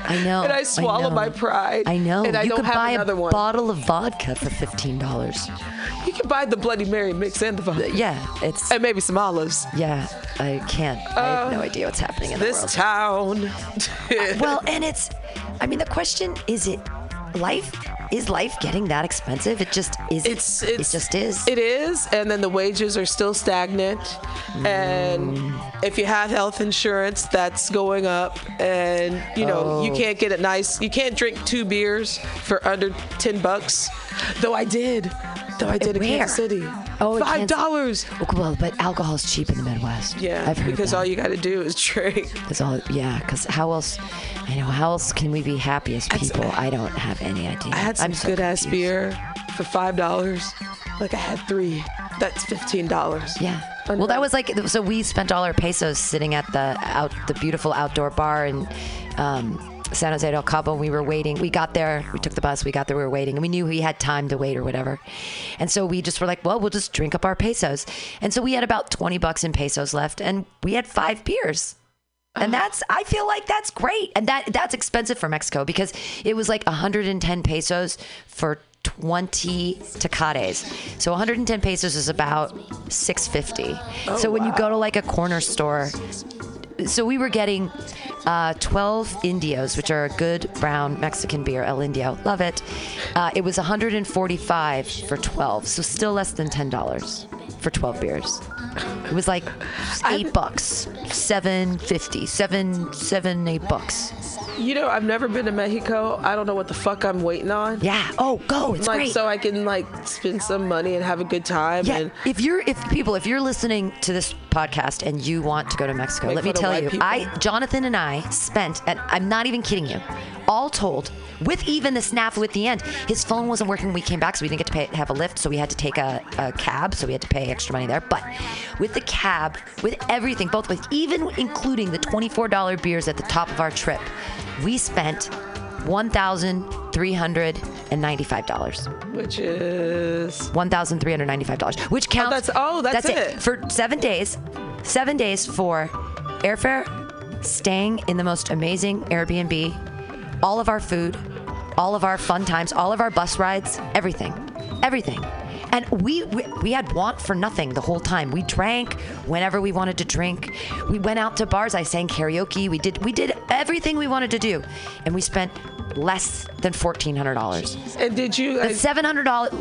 I know. And I swallow know. my pride. I know. And I you don't could have buy another a one. bottle of vodka for fifteen dollars. You can buy the Bloody Mary mix and the vodka. Yeah, it's And maybe some olives. yeah. I can't. I have no idea what's happening in the Uh, This town. well, and it's. I mean, the question is: It life is life getting that expensive? It just is. It's, it it's just is. It is, and then the wages are still stagnant. And Mm. if you have health insurance, that's going up. And you know, you Oh. can't get it nice. You can't drink two beers for under ten bucks. Though I did. Though I did in? Kansas City. Oh, five dollars. well, but alcohol's cheap in the Midwest. Yeah, I've heard because that. all you got to do is drink. That's all. Yeah, because how else? I know how else can we be happy as people? I don't have any idea. I had some so good ass beer for five dollars. Like I had three. That's fifteen dollars. Yeah. Well, that was like so we spent all our pesos sitting at the out the beautiful outdoor bar and. um, San Jose del Cabo. We were waiting. We got there. We took the bus. We got there. We were waiting, and we knew we had time to wait or whatever. And so we just were like, well, we'll just drink up our pesos. And so we had about twenty bucks in pesos left, and we had five beers. And that's I feel like that's great. And that that's expensive for Mexico because it was like 110 pesos for 20 tecates. So 110 pesos is about 650. so when you go to like a corner store so we were getting uh, 12 indios which are a good brown mexican beer el indio. Love it. Uh, it was 145 for 12 so still less than $10 for 12 beers. It was like eight bucks 750 seven seven eight bucks. You know, I've never been to Mexico. I don't know what the fuck I'm waiting on. yeah. Oh go. It's like great. so I can like spend some money and have a good time. Yeah, And if you're if people if you're listening to this podcast and you want to go to Mexico, Make let me tell tell you, people. I Jonathan and I spent and I'm not even kidding you, all told, with even the snafu at the end, his phone wasn't working when we came back, so we didn't get to pay, have a lift, so we had to take a, a cab, so we had to pay extra money there. But with the cab, with everything, both with even including the $24 beers at the top of our trip, we spent and ninety-five dollars. Which is one thousand three hundred ninety-five dollars, which oh, counts. that's- oh, that's it. for seven days. Seven days for airfare, staying in the most amazing Airbnb, all of our food, all of our fun times, all of our bus rides, everything, everything. And we, we we had want for nothing the whole time. We drank whenever we wanted to drink. We went out to bars. I sang karaoke. We did we did everything we wanted to do, and we spent less than fourteen hundred dollars. And did you? The uh, seven hundred dollars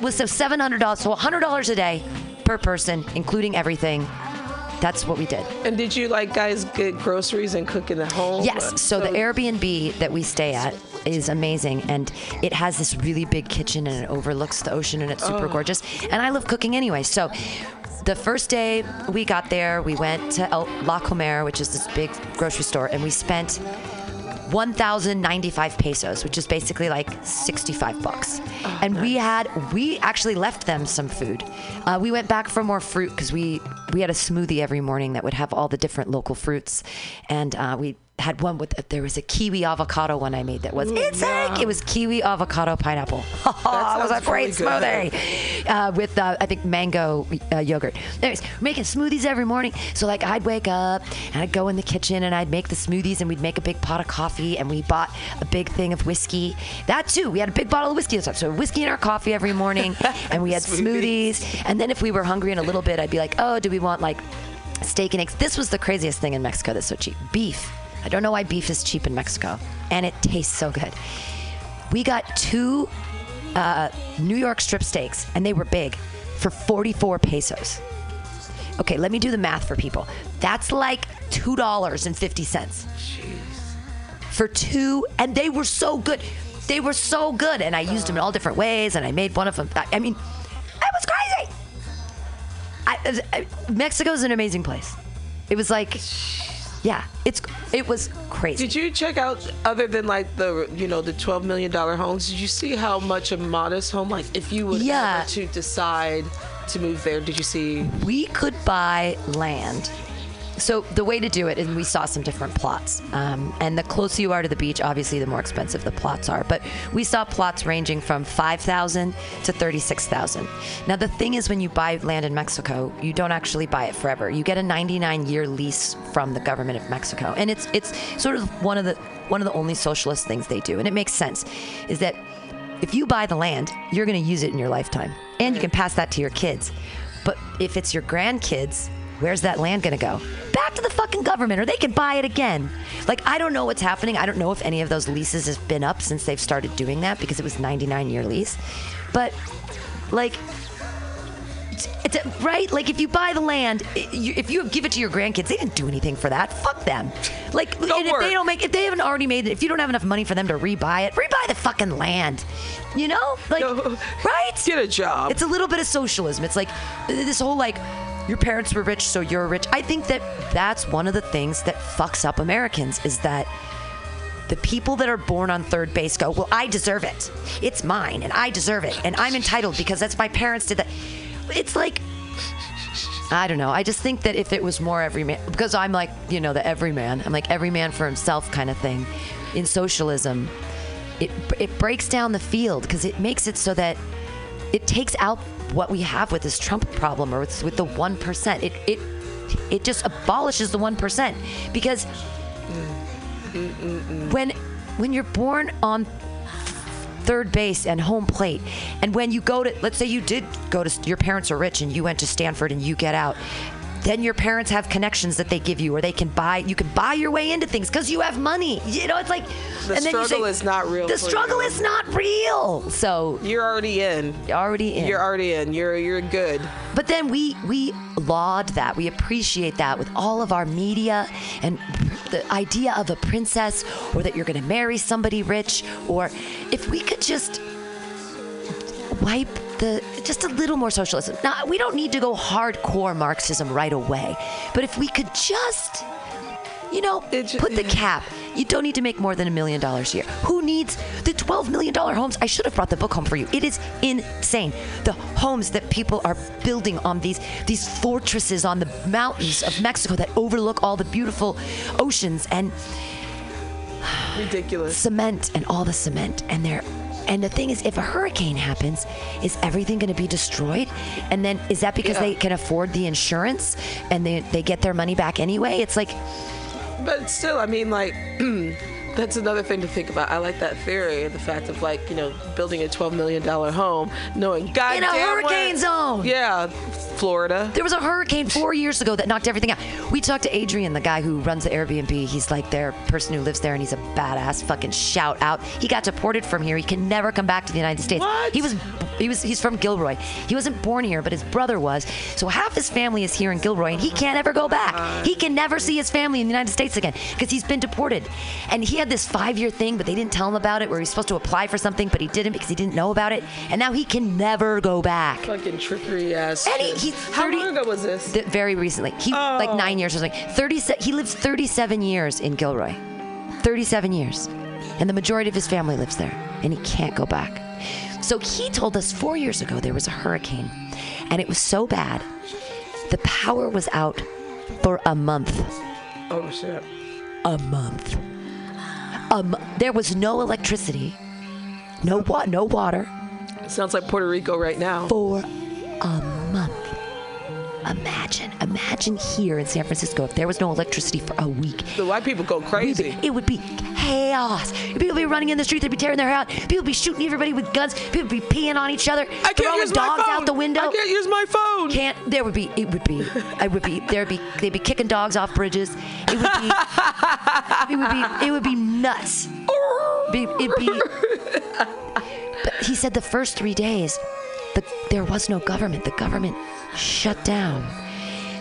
was so seven hundred dollars, so hundred dollars a day per person, including everything. That's what we did. And did you like guys get groceries and cook in the home? Yes. So the oh. Airbnb that we stay at is amazing, and it has this really big kitchen, and it overlooks the ocean, and it's super Oh. gorgeous. And I love cooking anyway, so. The first day we got there, we went to El La Comer, which is this big grocery store, and we spent 1,095 pesos, which is basically like 65 bucks. and we had, we actually left them some food. Uh, we went back for more fruit because we, we had a smoothie every morning that would have all the different local fruits. And uh, we had one with, there was a kiwi avocado one I made that was, it's like, it was kiwi avocado pineapple. it was a great really smoothie uh, with uh, I think mango uh, yogurt. Anyways, we're making smoothies every morning. So like I'd wake up and I'd go in the kitchen and I'd make the smoothies and we'd make a big pot of coffee and we bought a big thing of whiskey. That too, we had a big bottle of whiskey. and stuff. So whiskey in our coffee every morning, and we had smoothies. And then if we were hungry in a little bit, I'd be like, oh, do we want like steak and eggs? This was the craziest thing in Mexico that's so cheap. Beef. I don't know why beef is cheap in Mexico, and it tastes so good. We got two uh, New York strip steaks, and they were big, for 44 pesos. Okay, let me do the math for people. That's like two dollars and fifty cents for two, and they were so good. They were so good, and I used them in all different ways, and I made one of them. I, I mean, it was crazy. I, I, Mexico's an amazing place. It was like, yeah, it's it was crazy. Did you check out other than like the you know the twelve million dollar homes? Did you see how much a modest home like if you would Yeah. to decide to move there? Did you see? we could buy land. So the way to do it, and we saw some different plots. Um, and the closer you are to the beach, obviously, the more expensive the plots are. But we saw plots ranging from five thousand to thirty-six thousand. Now the thing is, when you buy land in Mexico, you don't actually buy it forever. You get a ninety-nine year lease from the government of Mexico, and it's it's sort of one of the one of the only socialist things they do, and it makes sense. Is that if you buy the land, you're going to use it in your lifetime, and you can pass that to your kids. But if it's your grandkids, where's that land going to go? Back to the fucking government, or they can buy it again. Like I don't know what's happening. I don't know if any of those leases have been up since they've started doing that because it was 99 year lease. But like it's a, right? Like if you buy the land, you, if you give it to your grandkids, they didn't do anything for that. Fuck them. Like and if they don't make, if they haven't already made it, if you don't have enough money for them to rebuy it, rebuy the fucking land. You know, like right? Get a job. It's a little bit of socialism. It's like this whole like. Your parents were rich, so you're rich. I think that that's one of the things that fucks up Americans is that the people that are born on third base go, Well, I deserve it. It's mine, and I deserve it, and I'm entitled because that's my parents did that. It's like, I don't know. I just think that if it was more every man, because I'm like, you know, the everyman, I'm like every man for himself kind of thing. In socialism, it, it breaks down the field because it makes it so that it takes out what we have with this Trump problem or with, with the 1%. It, it, it just abolishes the 1% because when when you're born on third base and home plate and when you go to let's say you did go to your parents are rich and you went to Stanford and you get out then your parents have connections that they give you or they can buy you can buy your way into things because you have money you know it's like The and then you struggle say, is not real the struggle you." is not real so you're already in You're already in You're already in. You're you're good. but then we we laud that. We appreciate that with all of our media and the idea of a princess or that you're going to marry somebody rich or if we could just wipe the just a little more socialism. Now, we don't need to go hardcore Marxism right away. But if we could just you know, put the cap. You don't need to make more than a million dollars a year. Who needs the $12 million homes? I should have brought the book home for you. It is insane. The homes that people are building on these these fortresses on the mountains of Mexico that overlook all the beautiful oceans and ridiculous cement and all the cement and they're And the thing is, if a hurricane happens, is everything going to be destroyed? And then is that because Yeah. they can afford the insurance and they, they get their money back anyway? It's like, But still, I mean, like, that's another thing to think about. I like that theory, the fact of like, you know, building a twelve million dollar home, knowing God in a hurricane zone. Yeah, Florida. There was a hurricane four years ago that knocked everything out. We talked to Adrian, the guy who runs the Airbnb. He's like their person who lives there, and he's a badass. Fucking shout out. He got deported from here. He can never come back to the United States. What? He was, he was, he's from Gilroy. He wasn't born here, but his brother was. So half his family is here in Gilroy, and he can't ever go back. He can never see his family in the United States again because he's been deported. And he had this five-year thing, but they didn't tell him about it, where he was supposed to apply for something, but he didn't because he didn't know about it. And now he can never go back. Fucking trickery ass. And he, he's How long ago was this? Th- very recently. He like nine oh. years or something. Thirty. He lives 37 years in Gilroy. 37 years, and the majority of his family lives there, and he can't go back. So he told us four years ago there was a hurricane, and it was so bad, the power was out for a month. Oh shit. A month. Um, there was no electricity, no wa- no water Sounds like Puerto Rico right now. for a month. Imagine, imagine here in San Francisco if there was no electricity for a week. The white people go crazy. It would be chaos. People would be running in the street. They'd be tearing their hair out. People would be shooting everybody with guns. People would be peeing on each other. I can't throwing use my dogs phone. out the window. I can't use my phone. Can't. There would be. It would be. I would be. There'd be. They'd be kicking dogs off bridges. It would be. it would be. It would be nuts. Be, it'd be. But he said the first three days, the, there was no government. The government shut down.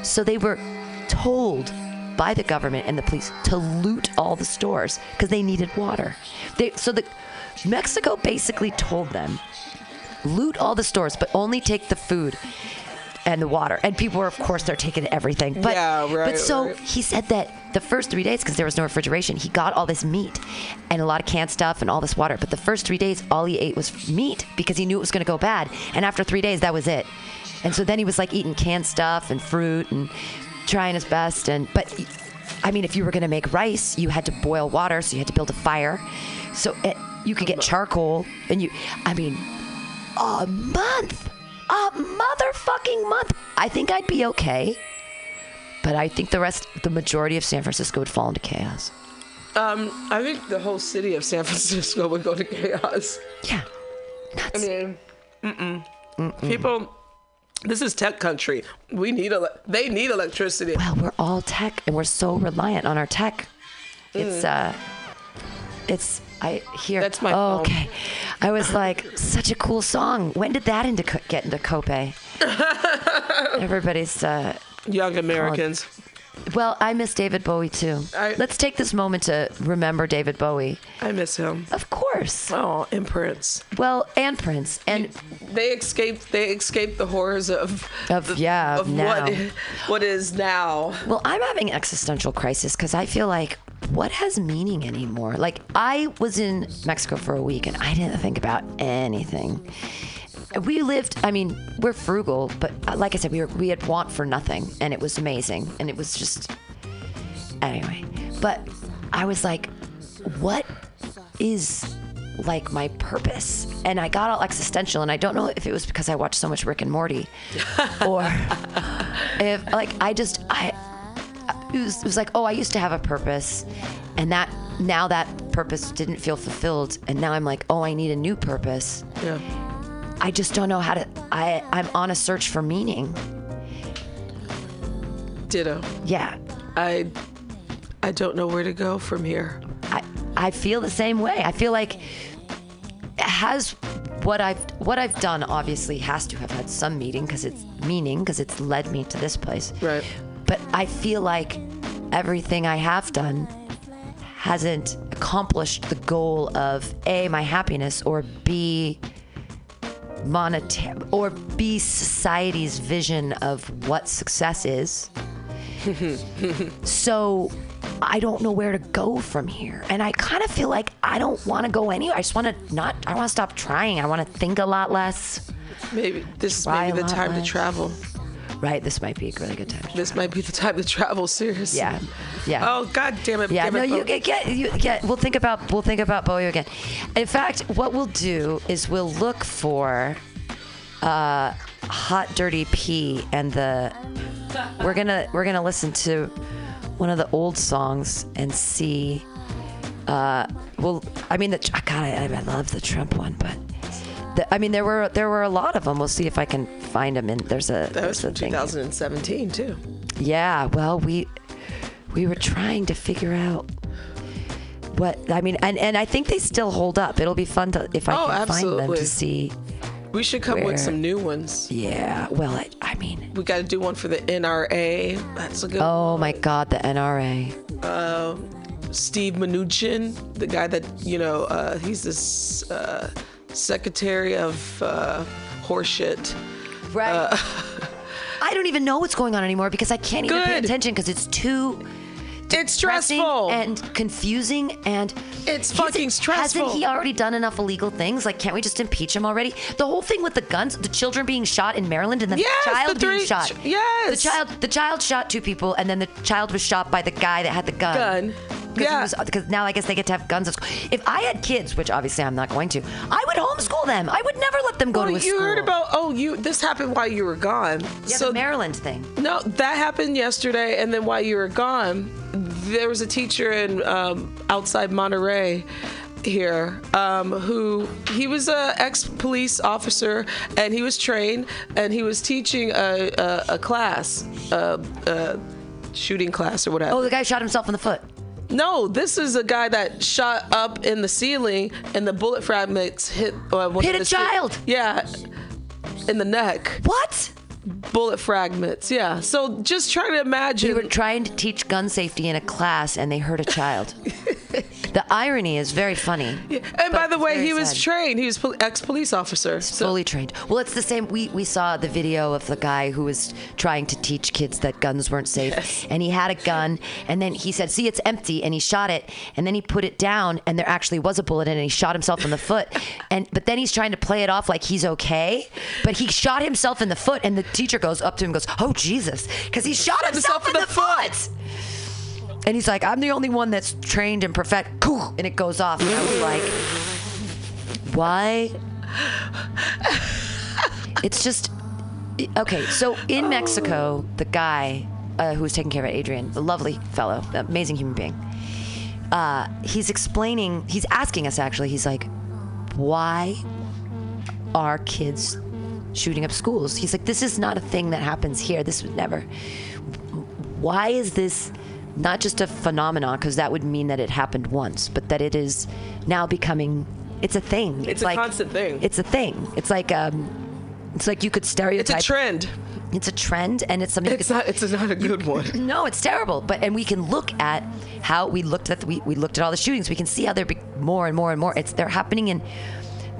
So they were told by the government and the police to loot all the stores because they needed water. They, so the Mexico basically told them loot all the stores, but only take the food and the water. And people were, of course, they're taking everything. But, Yeah, right, but so right. he said that the first three days, because there was no refrigeration, he got all this meat and a lot of canned stuff and all this water. But the first three days, all he ate was meat because he knew it was going to go bad. And after three days, that was it. And so then he was like eating canned stuff and fruit and trying his best. And but I mean, if you were going to make rice, you had to boil water, so you had to build a fire. So it, you could get charcoal, and you. I mean, a month, a motherfucking month. I think I'd be okay, but I think the rest, the majority of San Francisco would fall into chaos. Um, I think the whole city of San Francisco would go to chaos. Yeah. nuts. I mean, mm-mm. mm-mm. people. This is tech country. We need ele- They need electricity. Well, we're all tech, and we're so reliant on our tech. It's uh, it's I hear. That's my oh, phone. okay. I was like, such a cool song. When did that into co- get into Cope? Everybody's uh, Young Americans. well. I miss David Bowie too. I- Let's take this moment to remember David Bowie. I miss him. Of course. Oh, and Prince. Well, and Prince, and They escaped. They escaped the horrors of Of- the- yeah, of now. what what is now. Well, I'm having existential crisis because I feel like what has meaning anymore? Like I was in Mexico for a week and I didn't think about anything. We lived. I mean, we're frugal, but uh, like I said, we were we had want for nothing, and it was amazing, and it was just anyway. But I was like, what is like my purpose? And I got all existential, and I don't know if it was because I watched so much Rick and Morty, or if like I just I it was, it was like oh I used to have a purpose, and that now that purpose didn't feel fulfilled, and now I'm like oh I need a new purpose. Yeah. I just don't know how to. I I'm on a search for meaning. Ditto. Yeah, I I don't know where to go from here. I I feel the same way. I feel like has what I've what I've done obviously has to have had some meaning because it's meaning because it's led me to this place. Right. But I feel like everything I have done hasn't accomplished the goal of a my happiness or b monetary or b society's vision of what success is. so I don't know where to go from here. And I kind of feel like I don't want to go anywhere. I just want to not, I want to stop trying. I want to think a lot less. Maybe this is maybe the time to travel. Right. This might be a really good time. This might be the time to travel. Seriously. Yeah. Yeah. Oh God damn it. Yeah, damn no, it, you get, get you get. We'll think about we'll think about Boyo again. In fact, what we'll do is we'll look for uh, hot dirty P and the. We're gonna we're gonna listen to one of the old songs and see. Uh, well, I mean, the God, I, I love the Trump one, but. The, I mean, there were there were a lot of them. We'll see if I can find them. And there's a That was from thing. 2017 too. Yeah, well, we we were trying to figure out what I mean, and and I think they still hold up. It'll be fun to if I Oh, can find them to see. We should come with some new ones. Yeah. Well, I, I mean, we got to do one for the NRA. That's a good. Oh my God, the NRA. Uh, Steve Mnuchin, the guy that you know, uh, he's this uh, secretary of uh, horseshit. Right. I don't even know what's going on anymore because I can't even pay Good. attention because it's too. It's stressful. and confusing and it's fucking stressful. Hasn't he already done enough illegal things? Like, can't we just impeach him already? The whole thing with the guns, the children being shot in Maryland, and then Yes, the child the being three- shot. ch- yes. the child, the child shot two people, and then the child was shot by the guy that had the gun. Gun. Yeah. Because now I guess they get to have guns at school. If I had kids, which obviously I'm not going to, I would homeschool them. I would never let them go Well, to a you school. heard about? Oh, you. This happened while you were gone. yeah, the Maryland thing. No, that happened yesterday, and then while you were gone, there was a teacher in um, outside Monterey here um, who he was a ex police officer and he was trained and he was teaching a, a, a class, a, a shooting class or whatever. Oh, the guy shot himself in the foot. No, this is a guy that shot up in the ceiling and the bullet fragments hit uh, Hit a child? yeah, in the neck. What? Bullet fragments. Yeah. So just try to imagine. We were trying to teach gun safety in a class, and they hurt a child. the irony is very funny. And by the way, he was sad. trained. He was pol- ex-police officer. So fully trained. Well, it's the same. We we saw the video of the guy who was trying to teach kids that guns weren't safe, and he had a gun, and then he said, "See, it's empty," and he shot it, and then he put it down, and there actually was a bullet in it, and he shot himself in the foot, and but then he's trying to play it off like he's okay, but he shot himself in the foot, and the teacher goes up to him and goes, "Oh Jesus," because he shot himself in the foot. And he's like, I'm the only one that's trained and perfect. And it goes off. And I was like, why? It's just okay. So in Mexico, the guy uh, who was taking care of Adrian, the lovely fellow, amazing human being, uh, he's explaining. He's asking us actually. He's like, why are kids shooting up schools? He's like, this is not a thing that happens here. This would never. Why is this? Not just a phenomenon, because that would mean that it happened once, but that it is now becoming. It's a thing. It's a like, constant thing. It's a thing. It's like um, it's like you could stereotype. It's a trend. It's a trend, and it's something. It's not. It's not a good one. No, it's terrible. But and we can look at how we looked at the, we we looked at all the shootings. We can see how they're be more and more and more. It's they're happening in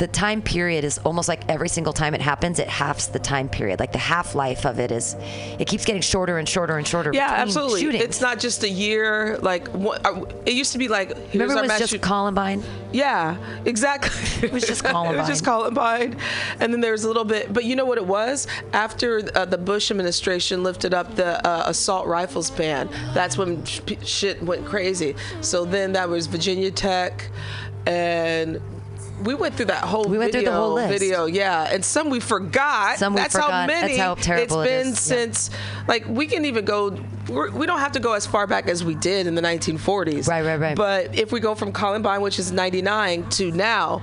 the time period is almost like every single time it happens, it halves the time period. Like the half life of it is, it keeps getting shorter and shorter and shorter. Yeah, absolutely. Shootings. It's not just a year. Like uh, it used to be. Like Remember, our it was just shoot- Columbine. Yeah, exactly. It was just Columbine. it was just Columbine, and then there was a little bit. But you know what it was? After uh, the Bush administration lifted up the uh, assault rifles ban, that's when sh- shit went crazy. So then that was Virginia Tech, and. We went through that whole We went through video, the whole list. video, yeah, and some we forgot. Some we That's how forgot. That's many. how terrible it it's been is. Yeah. since, like, we can even go. We're, we don't have to go as far back as we did in the 1940s. Right, right, right. But if we go from Columbine, which is 99, to now,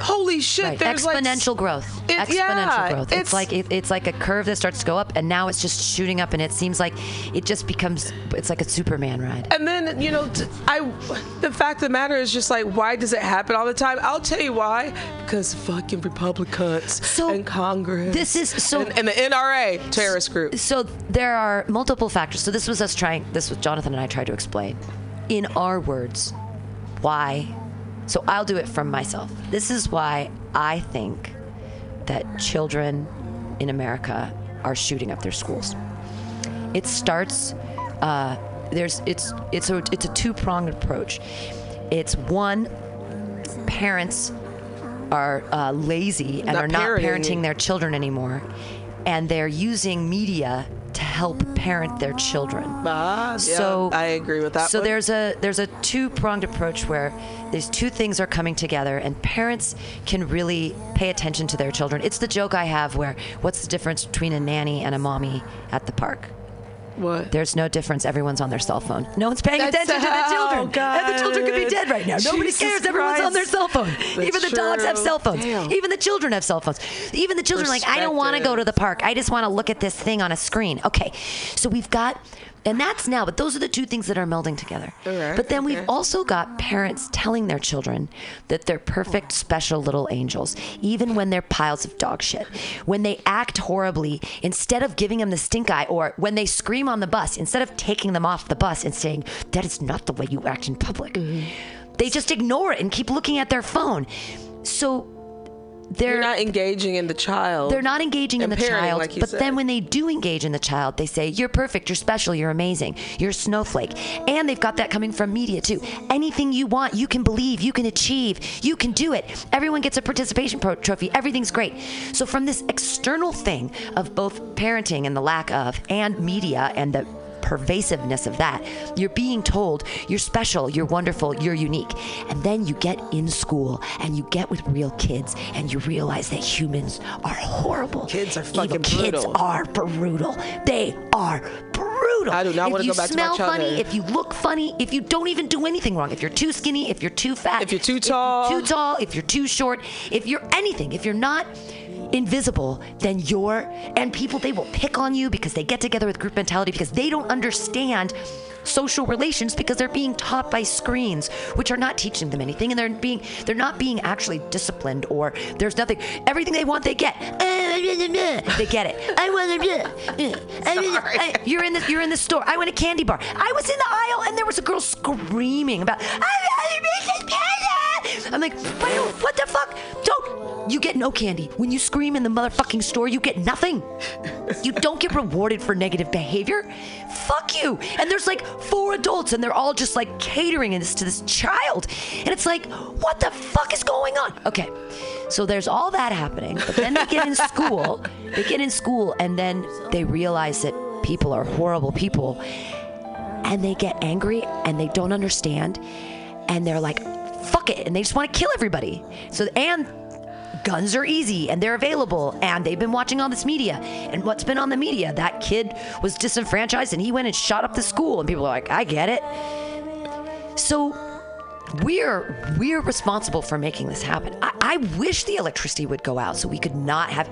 holy shit, Right. there's like exponential growth. It- exponential yeah, growth. It's, it's- like it, it's like a curve that starts to go up, and now it's just shooting up, and it seems like it just becomes. It's like a Superman ride. And then you know, t- I the fact of the matter is just like, why does it happen all the time? I'll tell you why. Because fucking Republicans and Congress. this is- so- and, and the NRA terrorist group. So there are multiple factors. So this was us trying. This was Jonathan and I tried to explain, in our words, why. So I'll do it from myself. This is why I think that children in America are shooting up their schools. It starts. Uh, there's it's it's a it's a two pronged approach. It's one, parents are uh, lazy and Not are not parenting. parenting their children anymore, and they're using media to help parent their children. Ah, yeah, so I agree with that So one. there's a there's a two pronged approach where these two things are coming together, and parents can really pay attention to their children. It's the joke I have where what's the difference between a nanny and a mommy at the park? What? There's no difference. Everyone's on their cell phone. No one's paying That's- attention to the children. God. And the children could be dead right now. Nobody Jesus cares. Everyone's on their cell phone. That's Even the dogs have cell phones. Damn. Even the children have cell phones. Even the children are like, I don't want to go to the park. I just want to look at this thing on a screen. Okay. So we've got and that's now, but those are the two things that are melding together. But then we've also got parents telling their children that they're perfect, oh. special little angels, even when they're piles of dog shit. When they act horribly, instead of giving them the stink eye, or when they scream on the bus, instead of taking them off the bus and saying, That is not the way you act in public, mm-hmm. they just ignore it and keep looking at their phone. So they're You're not engaging in the child. they're not engaging in the pairing, child, like but said. then when they do engage in the child, they say, You're perfect, you're special, you're amazing, you're a snowflake. And they've got that coming from media too. Anything you want, you can believe, you can achieve, you can do it. Everyone gets a participation pro- trophy, everything's great. So, from this external thing of both parenting and the lack of, and media and the pervasiveness of that. You're being told you're special, you're wonderful, you're unique. And then you get in school and you get with real kids and you realize that humans are horrible. Kids are Evil fucking Kids are brutal. They are brutal. I do not if wanna go back to my smell funny, if you look funny, if you don't even do anything wrong, if you're too skinny, if you're too fat, If you're too tall. too tall, if you're too short, if you're anything, if you're not invisible, then you're and people they will pick on you because they get together with group mentality because they don't understand social relations because they're being taught by screens which are not teaching them anything and they're being they're not being actually disciplined or there's nothing everything they want they get they get it i want to you're in the you're in the store i want a candy bar i was in the aisle and there was a girl screaming about I'm like, what, what the fuck? Don't. You get no candy. When you scream in the motherfucking store, you get nothing. You don't get rewarded for negative behavior. Fuck you. And there's like four adults, and they're all just like catering this to this child. And it's like, what the fuck is going on? Okay. So there's all that happening. But then they get in school. They get in school, and then they realize that people are horrible people. And they get angry and they don't understand. And they're like, fuck it. And they just want to kill everybody. So, and guns are easy and they're available and they've been watching all this media. And what's been on the media that kid was disenfranchised and he went and shot up the school and people are like i get it. So we're we're responsible for making this happen. I, I wish the electricity would go out so we could not have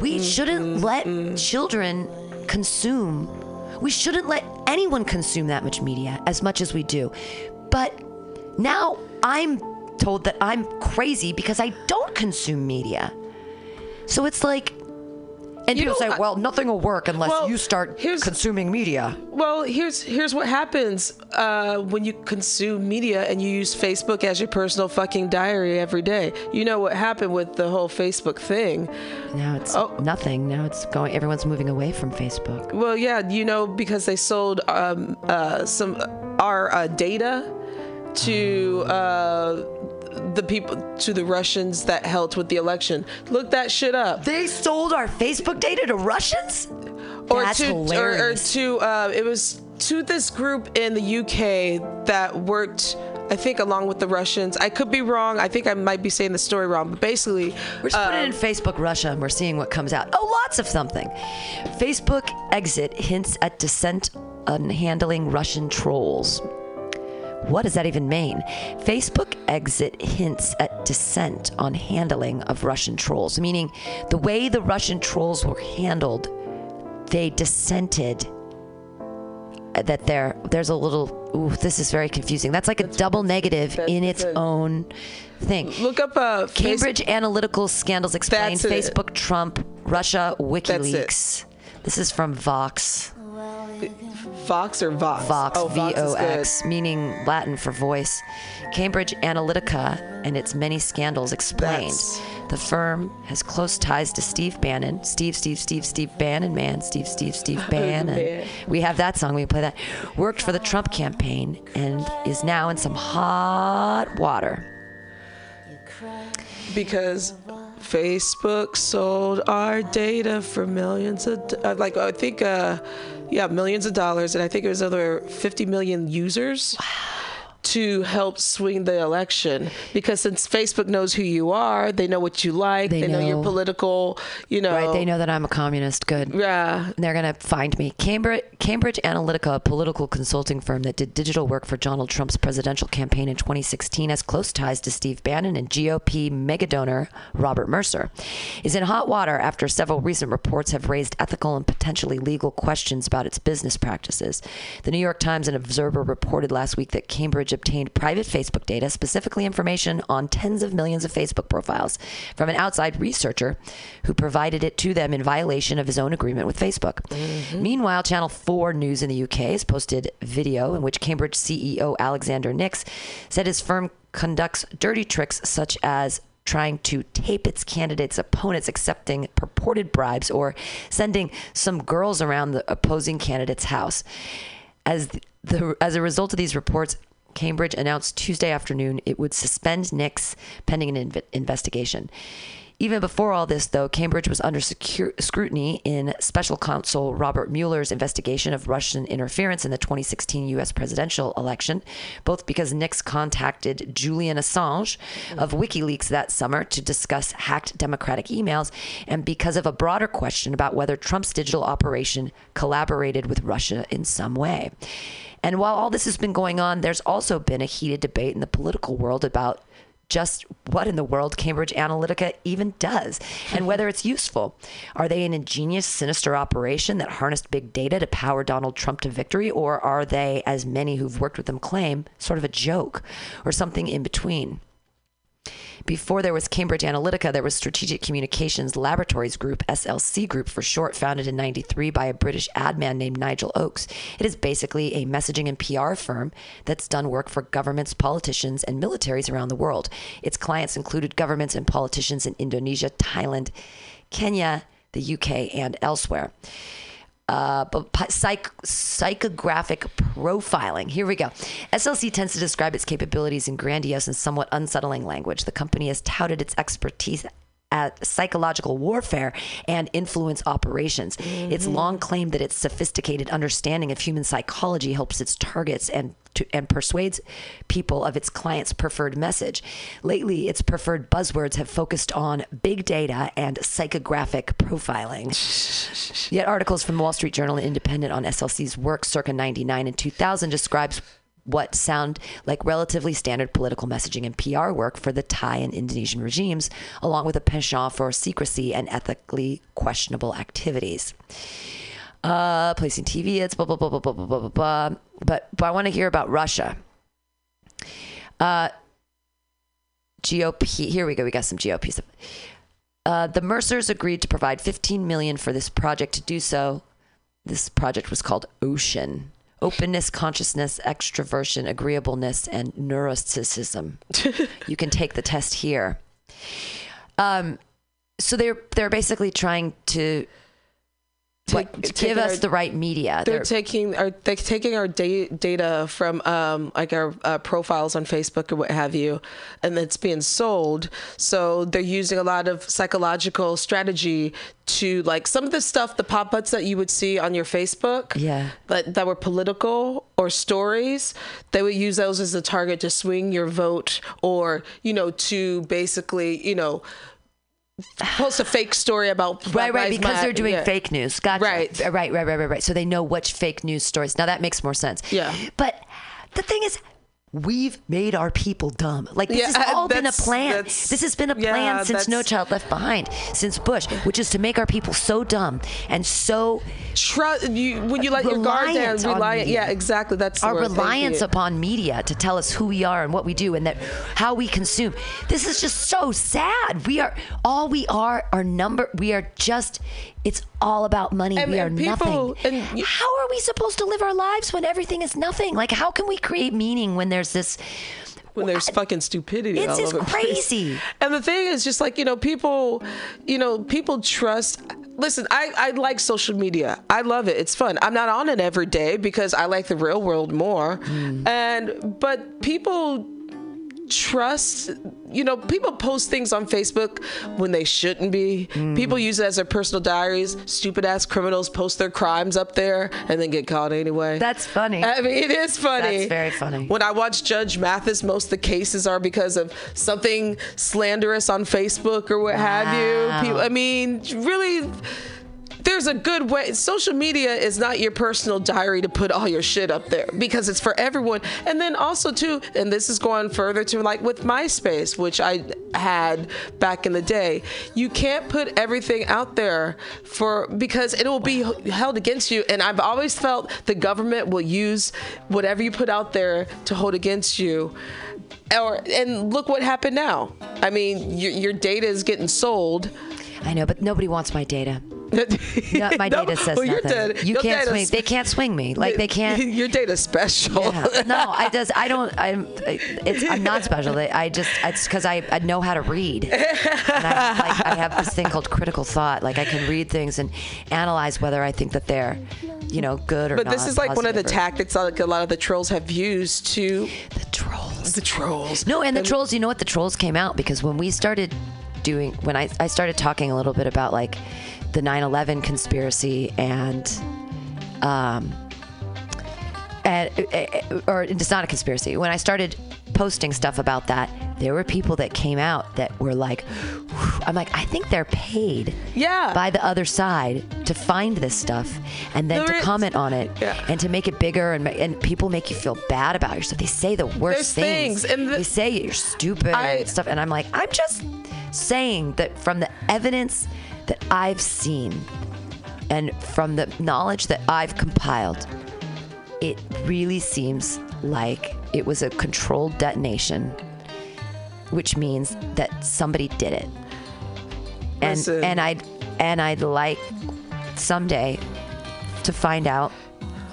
we mm-hmm. shouldn't let mm-hmm. children consume we shouldn't let anyone consume that much media as much as we do. But now i'm told that i'm crazy because i don't consume media so it's like and You people know, say well nothing will work unless Well, you start consuming media Well, here's here's what happens uh, when you consume media and you use Facebook as your personal fucking diary every day. You know what happened with the whole Facebook thing. now it's Oh. nothing now it's going everyone's moving away from facebook Well, yeah, you know because they sold um, uh, some our uh, data to uh, the people to the Russians that helped with the election. Look that shit up. they sold our facebook data to russians or That's to hilarious. or, or to uh, it was to this group in the UK that worked I think along with the Russians. I could be wrong. I think I might be saying the story wrong, but basically We're just putting it in um, Facebook Russia and we're seeing what comes out. Oh, lots of something. Facebook exit hints at dissent on handling Russian trolls. What does that even mean? Facebook exit hints at dissent on handling of Russian trolls, meaning the way the Russian trolls were handled, they dissented that there there's a little ooh this is very confusing. That's like a double negative in its own thing. Look up uh, cambridge Analytica scandals explained That's it. facebook trump russia wikileaks. This is from vox Vox or Vox? Vox, Oh, Vox V-O-X, meaning Latin for voice. Cambridge Analytica and its many scandals explained. That's- The firm has close ties to Steve Bannon. Steve, Steve, Steve, Steve Bannon, man. Steve, Steve, Steve Bannon. Man. we have that song. We can play that. Worked for the Trump campaign and is now in some hot water. because Facebook sold our data for millions of uh, like I think uh yeah millions of dollars and I think it was over 50 million users to help swing the election because since Facebook knows who you are, they know what you like, they, know. your know. political, you know. Right, they know that I'm a communist. Good. Yeah. And they're going to find me. Cambridge, Cambridge Analytica, a political consulting firm that did digital work for Donald Trump's presidential campaign in 2016, has close ties to Steve Bannon and GOP mega donor Robert Mercer, is in hot water after several recent reports have raised ethical and potentially legal questions about its business practices. The New York Times and Observer reported last week that Cambridge obtained private Facebook data, specifically information on tens of millions of Facebook profiles, from an outside researcher who provided it to them in violation of his own agreement with Facebook. Mm-hmm. Meanwhile, Channel 4 News in the UK has posted video in which Cambridge CEO Alexander Nix said his firm conducts dirty tricks such as trying to tape its candidates' opponents accepting purported bribes or sending some girls around the opposing candidate's house. As the as a result of these reports, Cambridge announced Tuesday afternoon it would suspend Nix pending an inv- investigation. Even before all this, though, Cambridge was under secure scrutiny in special counsel Robert Mueller's investigation of Russian interference in the 2016 U.S. presidential election, both because Nix contacted Julian Assange of WikiLeaks that summer to discuss hacked Democratic emails, and because of a broader question about whether Trump's digital operation collaborated with Russia in some way. And while all this has been going on, there's also been a heated debate in the political world about just what in the world Cambridge Analytica even does and whether it's useful. Are they an ingenious, sinister operation that harnessed big data to power Donald Trump to victory, or are they, as many who've worked with them claim, sort of a joke or something in between? Before there was Cambridge Analytica, there was Strategic Communications Laboratories Group, SLC Group for short, founded in 93 by a British ad man named Nigel Oakes. It is basically a messaging and PR firm that's done work for governments, politicians, and militaries around the world. Its clients included governments and politicians in Indonesia, Thailand, Kenya, the UK, and elsewhere uh, psych- psychographic profiling. Here we go. SLC tends to describe its capabilities in grandiose and somewhat unsettling language. The company has touted its expertise at psychological warfare and influence operations. It's mm-hmm. long claimed that its sophisticated understanding of human psychology helps its targets and to, and persuades people of its clients' preferred message. Lately, its preferred buzzwords have focused on big data and psychographic profiling. Yet articles from the Wall Street Journal and Independent on SLC's work circa 99 and 2000 describes what sound like relatively standard political messaging and PR work for the Thai and Indonesian regimes, along with a penchant for secrecy and ethically questionable activities. Uh, placing TV ads, blah, blah, blah, blah, blah, blah, blah, blah. But, but I want to hear about Russia. Uh, GOP. Here we go. We got some GOP stuff. Uh, the Mercers agreed to provide 15 million for this project. To do so, this project was called Ocean. Openness, consciousness, extroversion, agreeableness, and neuroticism. you can take the test here. Um, so they're they're basically trying to what, Take- give us our- the right media. They're They're- taking are they're taking our da- data from um, like our uh, profiles on Facebook or what have you, and it's being sold. So they're using a lot of psychological strategy to like some of the stuff, the pop ups that you would see on your Facebook, Yeah. that that were political or stories. They would use those as a target to swing your vote, or you know, to basically you know. Post a fake story about Right, Black right, Lives because they're doing Yeah. fake news. Gotcha. Right. right, right, right, right, right. So they know which fake news stories. Now that makes more sense. Yeah. But the thing is, we've made our people dumb. Like this Yeah, has all been a plan. This has been a yeah, plan since No Child Left Behind, since Bush, which is to make our people so dumb and so Trust you when you let your guard down. reliant on Reliant, media. yeah, exactly. That's our reliance upon media to tell us who we are and what we do and that how we consume. This is just so sad. We are all we are are number. We are just. It's all about money. And- we are people- nothing. and you- how are we supposed to live our lives when everything is nothing? Like how can we create meaning when there's this? when there's fucking stupidity. It's all just over the place. crazy. And the thing is, just like you know, people, you know, people trust. Listen, I I like social media. I love it. It's fun. I'm not on it every day because I like the real world more. Hmm. And but people trust you know people post things on facebook when they shouldn't be Mm. people use it as their personal diaries stupid ass criminals post their crimes up there and then get caught anyway That's funny. i mean it is funny That's very funny. when i watch judge mathis most of the cases are because of something slanderous on facebook or what have you people i mean really there's a good way. Social media is not your personal diary to put all your shit up there because it's for everyone. And then also too, and this is going further to like with MySpace, which I had back in the day. You can't put everything out there for because it will be held against you. And I've always felt the government will use whatever you put out there to hold against you. Or and look what happened now. I mean, your, your data is getting sold. I know, but nobody wants my data. No, my No, data says well, nothing. data- you can't swing. They can't swing me. Like they can't. Your data's special. Yeah. No, I just I don't. I'm. It's I'm not special. I just it's because I, I know how to read. And I, like, I have this thing called critical thought. Like I can read things and analyze whether I think that they're, you know, good or But not. this is like one of the or- tactics like a lot of the trolls have used to the trolls. The trolls. No, and the trolls. You know what? The trolls came out because when we started doing, when I I started talking a little bit about like the 9/11 conspiracy and, um, and uh, or it's not a conspiracy. When I started posting stuff about that, there were people that came out that were like, I'm like, I think they're paid Yeah. by the other side to find this stuff and then There to is- comment on it Yeah. and to make it bigger and and people make you feel bad about yourself. They say the worst things, and the- they say you're stupid I- and stuff. And I'm like, I'm just saying that from the evidence that I've seen and from the knowledge that I've compiled, it really seems like it was a controlled detonation, which means that somebody did it. And Listen. and I'd and I'd like someday to find out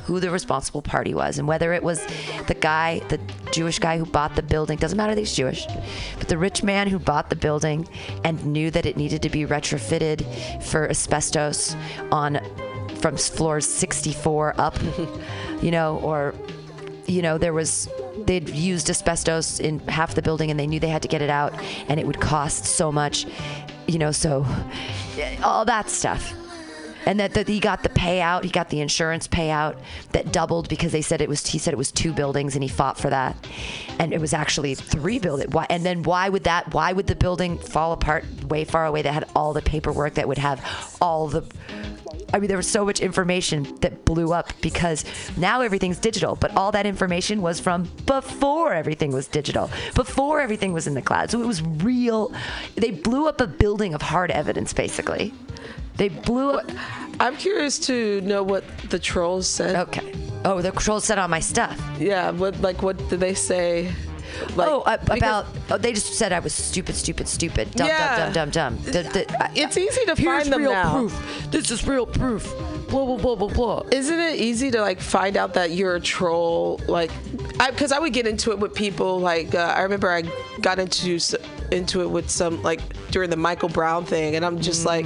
who the responsible party was and whether it was the guy, the Jewish guy who bought the building. Doesn't matter that he's Jewish, but the rich man who bought the building and knew that it needed to be retrofitted for asbestos on from floors 64 up, you know, or you know, there was they'd used asbestos in half the building and they knew they had to get it out and it would cost so much, you know, so all that stuff. And that, that he got the payout, he got the insurance payout that doubled because they said it was he said it was two buildings and he fought for that. And it was actually three buildings. Why and then why would that why would the building fall apart way far away that had all the paperwork that would have all the I mean, there was so much information that blew up because now everything's digital, but all that information was from before everything was digital, before everything was in the cloud. So it was real. They blew up a building of hard evidence, basically. They blew up. I'm curious to know what the trolls said. Okay. Oh, the trolls said on my stuff. Yeah, what like what did they say? Like, oh, uh, about. Oh, they just said I was stupid, stupid, stupid, dumb, Yeah. dumb, dumb, dumb, dumb. The- I- It's easy to Here's find them real now. proof. This is real proof. Blah blah blah blah blah. Isn't it easy to like find out that you're a troll? Like, because I, would get into it with people. Like, uh, I remember I got into into it with some like during the Michael Brown thing, and I'm just like,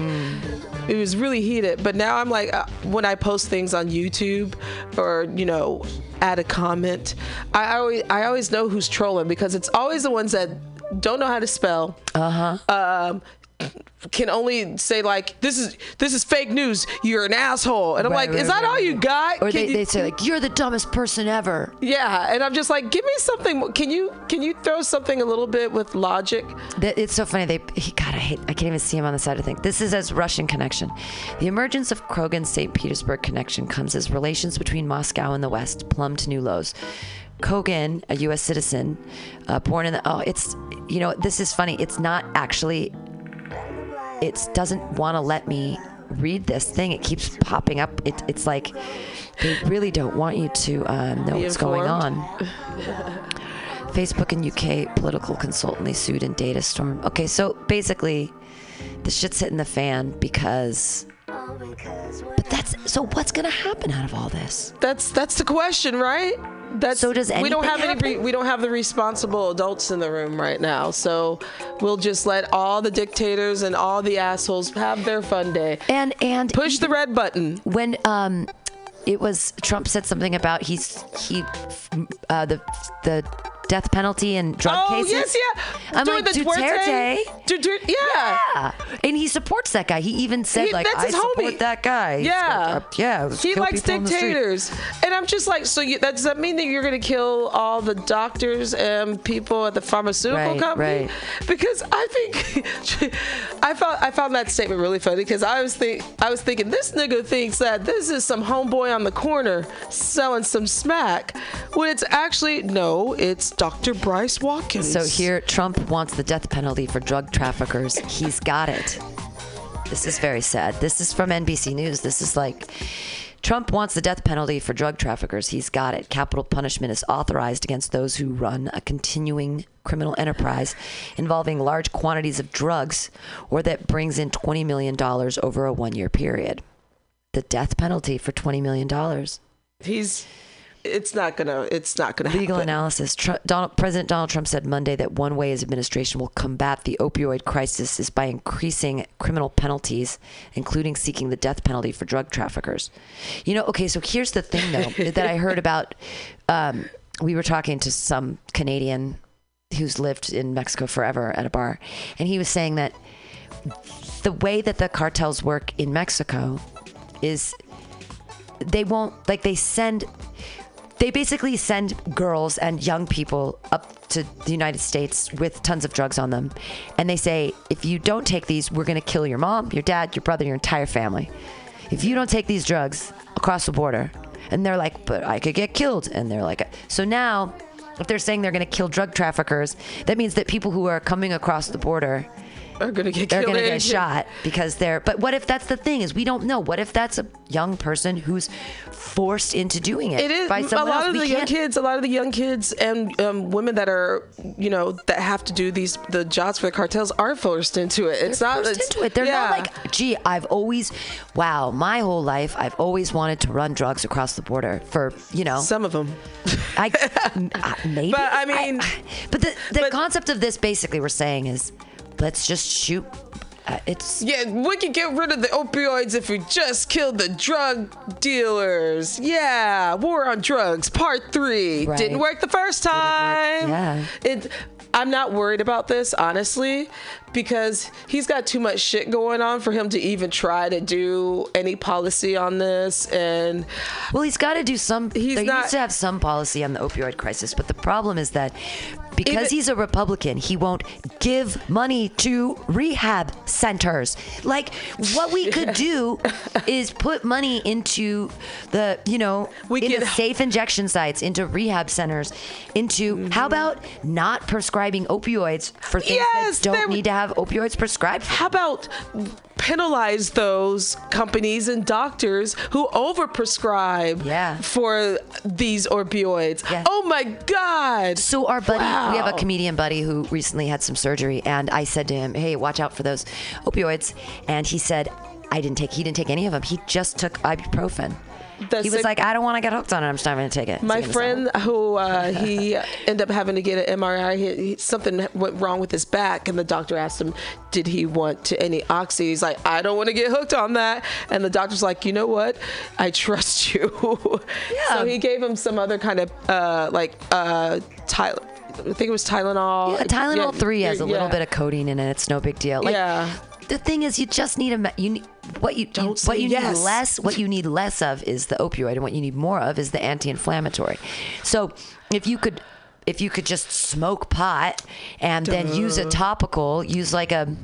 it was really heated. But now I'm like, uh, when I post things on YouTube or you know, add a comment, I always I always know who's trolling because it's always the ones that don't know how to spell. Uh huh. Um, can only say like this is this is fake news. You're an asshole, and I'm Right, like, is that right, all you got? Or Can they, you- they say like you're the dumbest person ever. yeah, and I'm just like, give me something. Can you can you throw something a little bit with logic? That- It's so funny. They, he, God, I hate. I can't even see him on the side of things. This is as Russian connection. The emergence of Kogan's St. Petersburg connection comes as relations between Moscow and the West plumb to new lows. Kogan, a U.S. citizen, uh, born in the oh, it's you know this is funny. It's not actually. It doesn't want to let me read this thing. It keeps popping up. It, it's like they really don't want you to um, know Be what's going on. Facebook and UK political consultant they sued in data storm. Okay, so basically, the shit's hitting the fan because. But that's so. What's gonna happen out of all this? That's that's the question, right? That's So does we don't anything have any re, we don't have the responsible adults in the room right now, so we'll just let all the dictators and all the assholes have their fun day. And and Push the red button. when um, it was Trump said something about he's he uh, the the death penalty and drug oh cases. yes, yeah. I'm During like the Duterte. Duterte, yeah. Yeah, and he supports that guy. He even said He- like, that's "I support homie. that guy." Yeah, like, uh, yeah. He likes people on the street. dictators, and I'm just like, so you, that, does that mean that you're going to kill all the doctors and people at the pharmaceutical Right, company? right. Because I think I found I found that statement really funny because I was think I was thinking this nigga thinks that this is some homeboy on the corner selling some smack, when it's actually no, it's Dr. Boyce Watkins. So here, Trump wants the death penalty for drug traffickers. He's got it. This is very sad. This is from NBC News. This is like Trump wants the death penalty for drug traffickers. He's got it. Capital punishment is authorized against those who run a continuing criminal enterprise involving large quantities of drugs or that brings in $20 million over a one year period. The death penalty for $20 million. he's it's not gonna it's not gonna Legal happen. analysis. Tr- Donald, President Donald Trump said Monday that one way his administration will combat the opioid crisis is by increasing criminal penalties, including seeking the death penalty for drug traffickers. You know, okay, so here's the thing, though, that I heard about. Um, we were talking to some Canadian who's lived in Mexico forever at a bar, and he was saying that the way that the cartels work in Mexico is they won't like they send they basically send girls and young people up to the United States with tons of drugs on them. And they say, if you don't take these, we're going to kill your mom, your dad, your brother, your entire family. If you don't take these drugs across the border. And they're like, but I could get killed. And they're like, so now, if they're saying they're going to kill drug traffickers, that means that people who are coming across the border are gonna get they're gonna get shot because they're but what if that's the thing is we don't know what if that's a young person who's forced into doing it, It is by a lot else of we the young kids. A lot of the young kids and um, women that are, you know, that have to do these the jobs for the cartels are forced into it. It's not forced it's, into it. They're yeah. not like, gee, I've always, wow, my whole life, I've always wanted to run drugs across the border for, you know, some of them. I maybe, But, I mean- but the the concept of this basically we're saying is, let's just shoot. Uh, it's Yeah, we could get rid of the opioids if we just killed the drug dealers. Yeah, War on Drugs, Part Three. Right. Didn't work the first time. Yeah. It. I'm not worried about this honestly, because he's got too much shit going on for him to even try to do any policy on this. And Well, he's got to do some. He's he not- needs to have some policy on the opioid crisis. But the problem is that because he's a Republican, he won't give money to rehab centers. Like what we could do is put money into the, you know, We into safe injection sites, into rehab centers, into Mm-hmm. how about not prescribing opioids for things Yes, that don't need to have opioids prescribed. For. How about penalize those companies and doctors who overprescribe Yeah. for these opioids? Yeah. Oh my God. So our buddy, we have a comedian buddy who recently had some surgery, and I said to him, "Hey, watch out for those opioids." And he said, "I didn't take. He didn't take any of them. He just took ibuprofen." He was like, "I don't want to get hooked on it. I'm just not going to take it." My friend who uh, he ended up having to get an MRI, he, he, something went wrong with his back, and the doctor asked him, "Did he want to, any oxy?" He's like, "I don't want to get hooked on that." And the doctor's like, "You know what? I trust you." Yeah. So he gave him some other kind of uh, like uh, Tyler. I think it was Tylenol. Yeah, Tylenol Yeah, three has a little yeah. bit of codeine in it. It's no big deal. Like, Yeah. The thing is, you just need a you need what you Don't what say you yes. need less. What you need less of is the opioid, and what you need more of is the anti-inflammatory. So if you could. If you could just smoke pot and then use a topical, use like a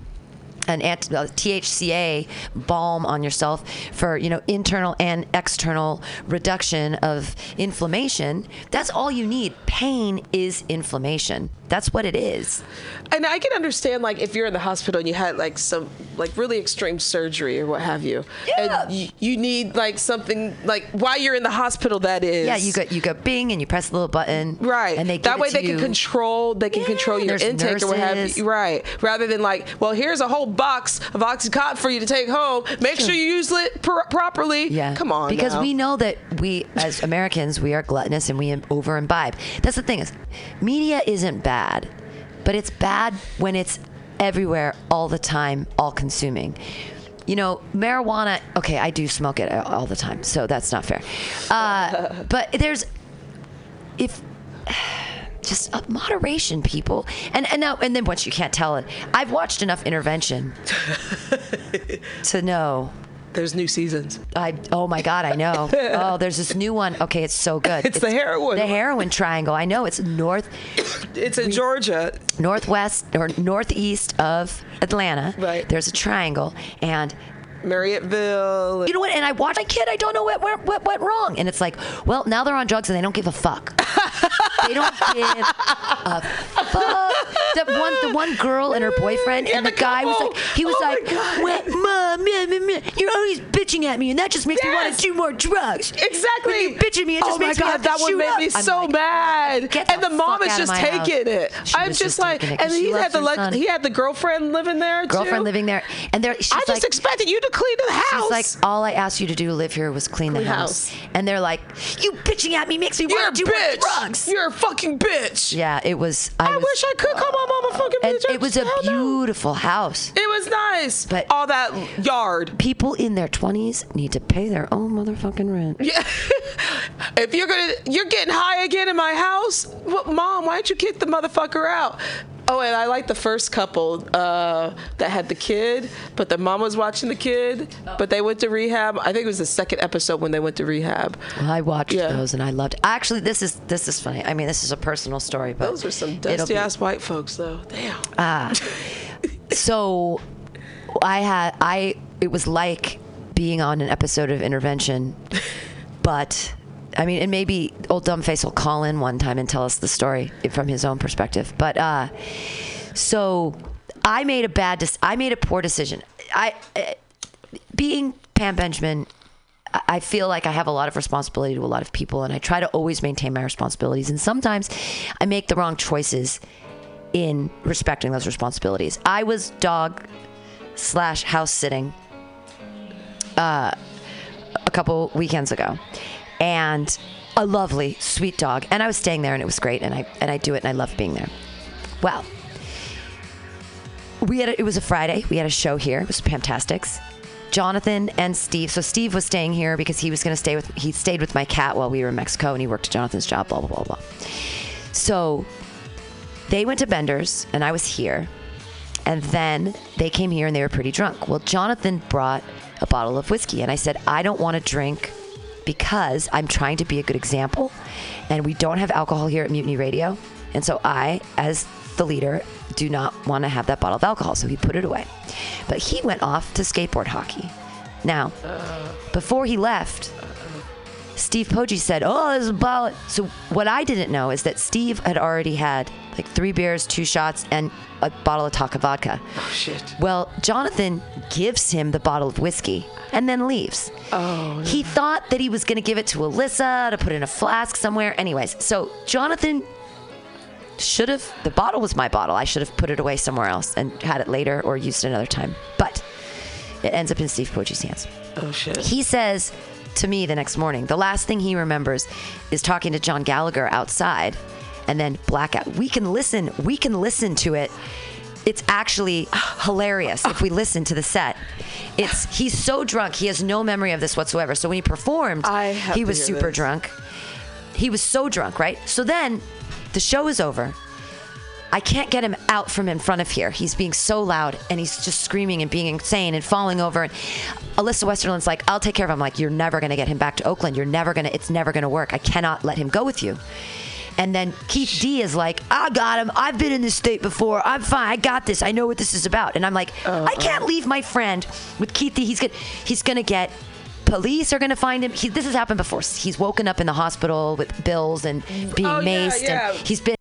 an anti- THCA balm on yourself for you know internal and external reduction of inflammation. That's all you need. Pain is inflammation. That's what it is. And I can understand like if you're in the hospital and you had like some like really extreme surgery or what have you. Yeah. And you, you need like something like while you're in the hospital that is. Yeah, you got you got Bing and you press the little button. Right. And they that way they can control they can Yeah, control your intake or what have you. Right. Rather than like, well, here's a whole box of Oxycontin for you to take home. Make sure you use it pr- properly. Yeah. Come on. Because now. we know that we, as Americans, we are gluttonous and we over imbibe. That's the thing is, media isn't bad, but it's bad when it's everywhere all the time, all consuming. You know, marijuana. Okay, I do smoke it all the time, so that's not fair. Uh, but there's if just uh, moderation, people. And and now and then once you can't tell it, I've watched enough intervention to know. There's new seasons. I oh my god, I know. Oh, there's this new one. Okay, it's so good. It's the heroin The heroin triangle. I know it's north It's in Georgia. northwest or northeast of Atlanta. Right. There's a triangle and Marriotteville. you know what? And I watched my kid. I don't know what, what what went wrong. And it's like, well, now they're on drugs and they don't give a fuck. they don't give a fuck. The one, the one girl and her boyfriend, and the, guy was like, he was Oh like. "Well, mom, you're always bitching at me, and that just makes me want to do more drugs. Exactly. When you bitch at me, it just oh my makes me god, to that one made up. me so like, mad. And the the mom is just taking house." it. She I'm just just like, taking it 'cause and he had the son. he had the girlfriend living there. Girlfriend living there, and there. I just expected you to clean the house. She's like, all I asked you to do to live here was clean the house. house. And they're like, you bitching at me makes me You're a want to do bitch. drugs. You're a fucking bitch. Yeah, it was. I, I was, wish I could call my mom a fucking and bitch. it was a Hell no. beautiful house. It was nice. But- all that yard. People in their 20s need to pay their own motherfucking rent. Yeah. if you're gonna, you're getting high again in my house. What, mom? Why don't you kick the motherfucker out? Oh, and I like the first couple uh, that had the kid, but the mom was watching the kid, but they went to rehab. I think it was the second episode when they went to rehab. Well, I watched Yeah. those and I loved. It. Actually, this is this is funny. I mean, this is a personal story, but Those are some it'll dusty be- ass white folks, though. Damn. Ah. so I had I it was like being on an episode of Intervention, but I mean, and maybe old dumbface will call in one time and tell us the story from his own perspective. But uh, so I made a bad. I made a poor decision. I uh, being Pam Benjamin. I feel like I have a lot of responsibility to a lot of people, and I try to always maintain my responsibilities. And sometimes I make the wrong choices in respecting those responsibilities. I was dog slash house sitting uh, a couple weekends ago, and a lovely, sweet dog. And I was staying there, and it was great. And I and I do it, and I love being there. Well, we had a, it was a Friday. We had a show here. It was Pamtastics. Jonathan and Steve. So Steve was staying here because he was going to stay with. He stayed with my cat while we were in Mexico, and he worked at Jonathan's job. Blah blah blah blah. So they went to Bender's, and I was here. And then they came here and they were pretty drunk. Well, Jonathan brought a bottle of whiskey, and I said, I don't want to drink because I'm trying to be a good example, and we don't have alcohol here at Mutiny Radio. And so I, as the leader, do not want to have that bottle of alcohol. So he put it away. But he went off to skateboard hockey. Now, before he left, Steve Poggi said, "Oh, there's a bottle." So what I didn't know is that Steve had already had like three beers, two shots, and a bottle of Taaka vodka. Oh shit. Well, Jonathan gives him the bottle of whiskey and then leaves. Oh. He thought that he was going to give it to Alyssa to put in a flask somewhere. Anyways, so Jonathan should have, the bottle was my bottle. I should have put it away somewhere else and had it later or used it another time. But it ends up in Steve Poggi's hands. Oh shit. He says to me the next morning, the last thing he remembers is talking to John Gallagher outside and then blackout. We can listen, we can listen to it. It's actually hilarious if we listen to the set. It's he's so drunk, he has no memory of this whatsoever. So when he performed, I he was super this. drunk. He was so drunk, right? So then the show is over. I can't get him out from in front of here. He's being so loud and he's just screaming and being insane and falling over. And Alyssa Westerland's like, I'll take care of him. I'm like, you're never going to get him back to Oakland. You're never going to, it's never going to work. I cannot let him go with you. And then Keith D is like, I got him. I've been in this state before. I'm fine. I got this. I know what this is about. And I'm like, I can't leave my friend with Keith D. He's gonna, he's gonna get. Police are gonna find him. He, this has happened before. He's woken up in the hospital with bills and being Oh, yeah, maced, yeah. and he's been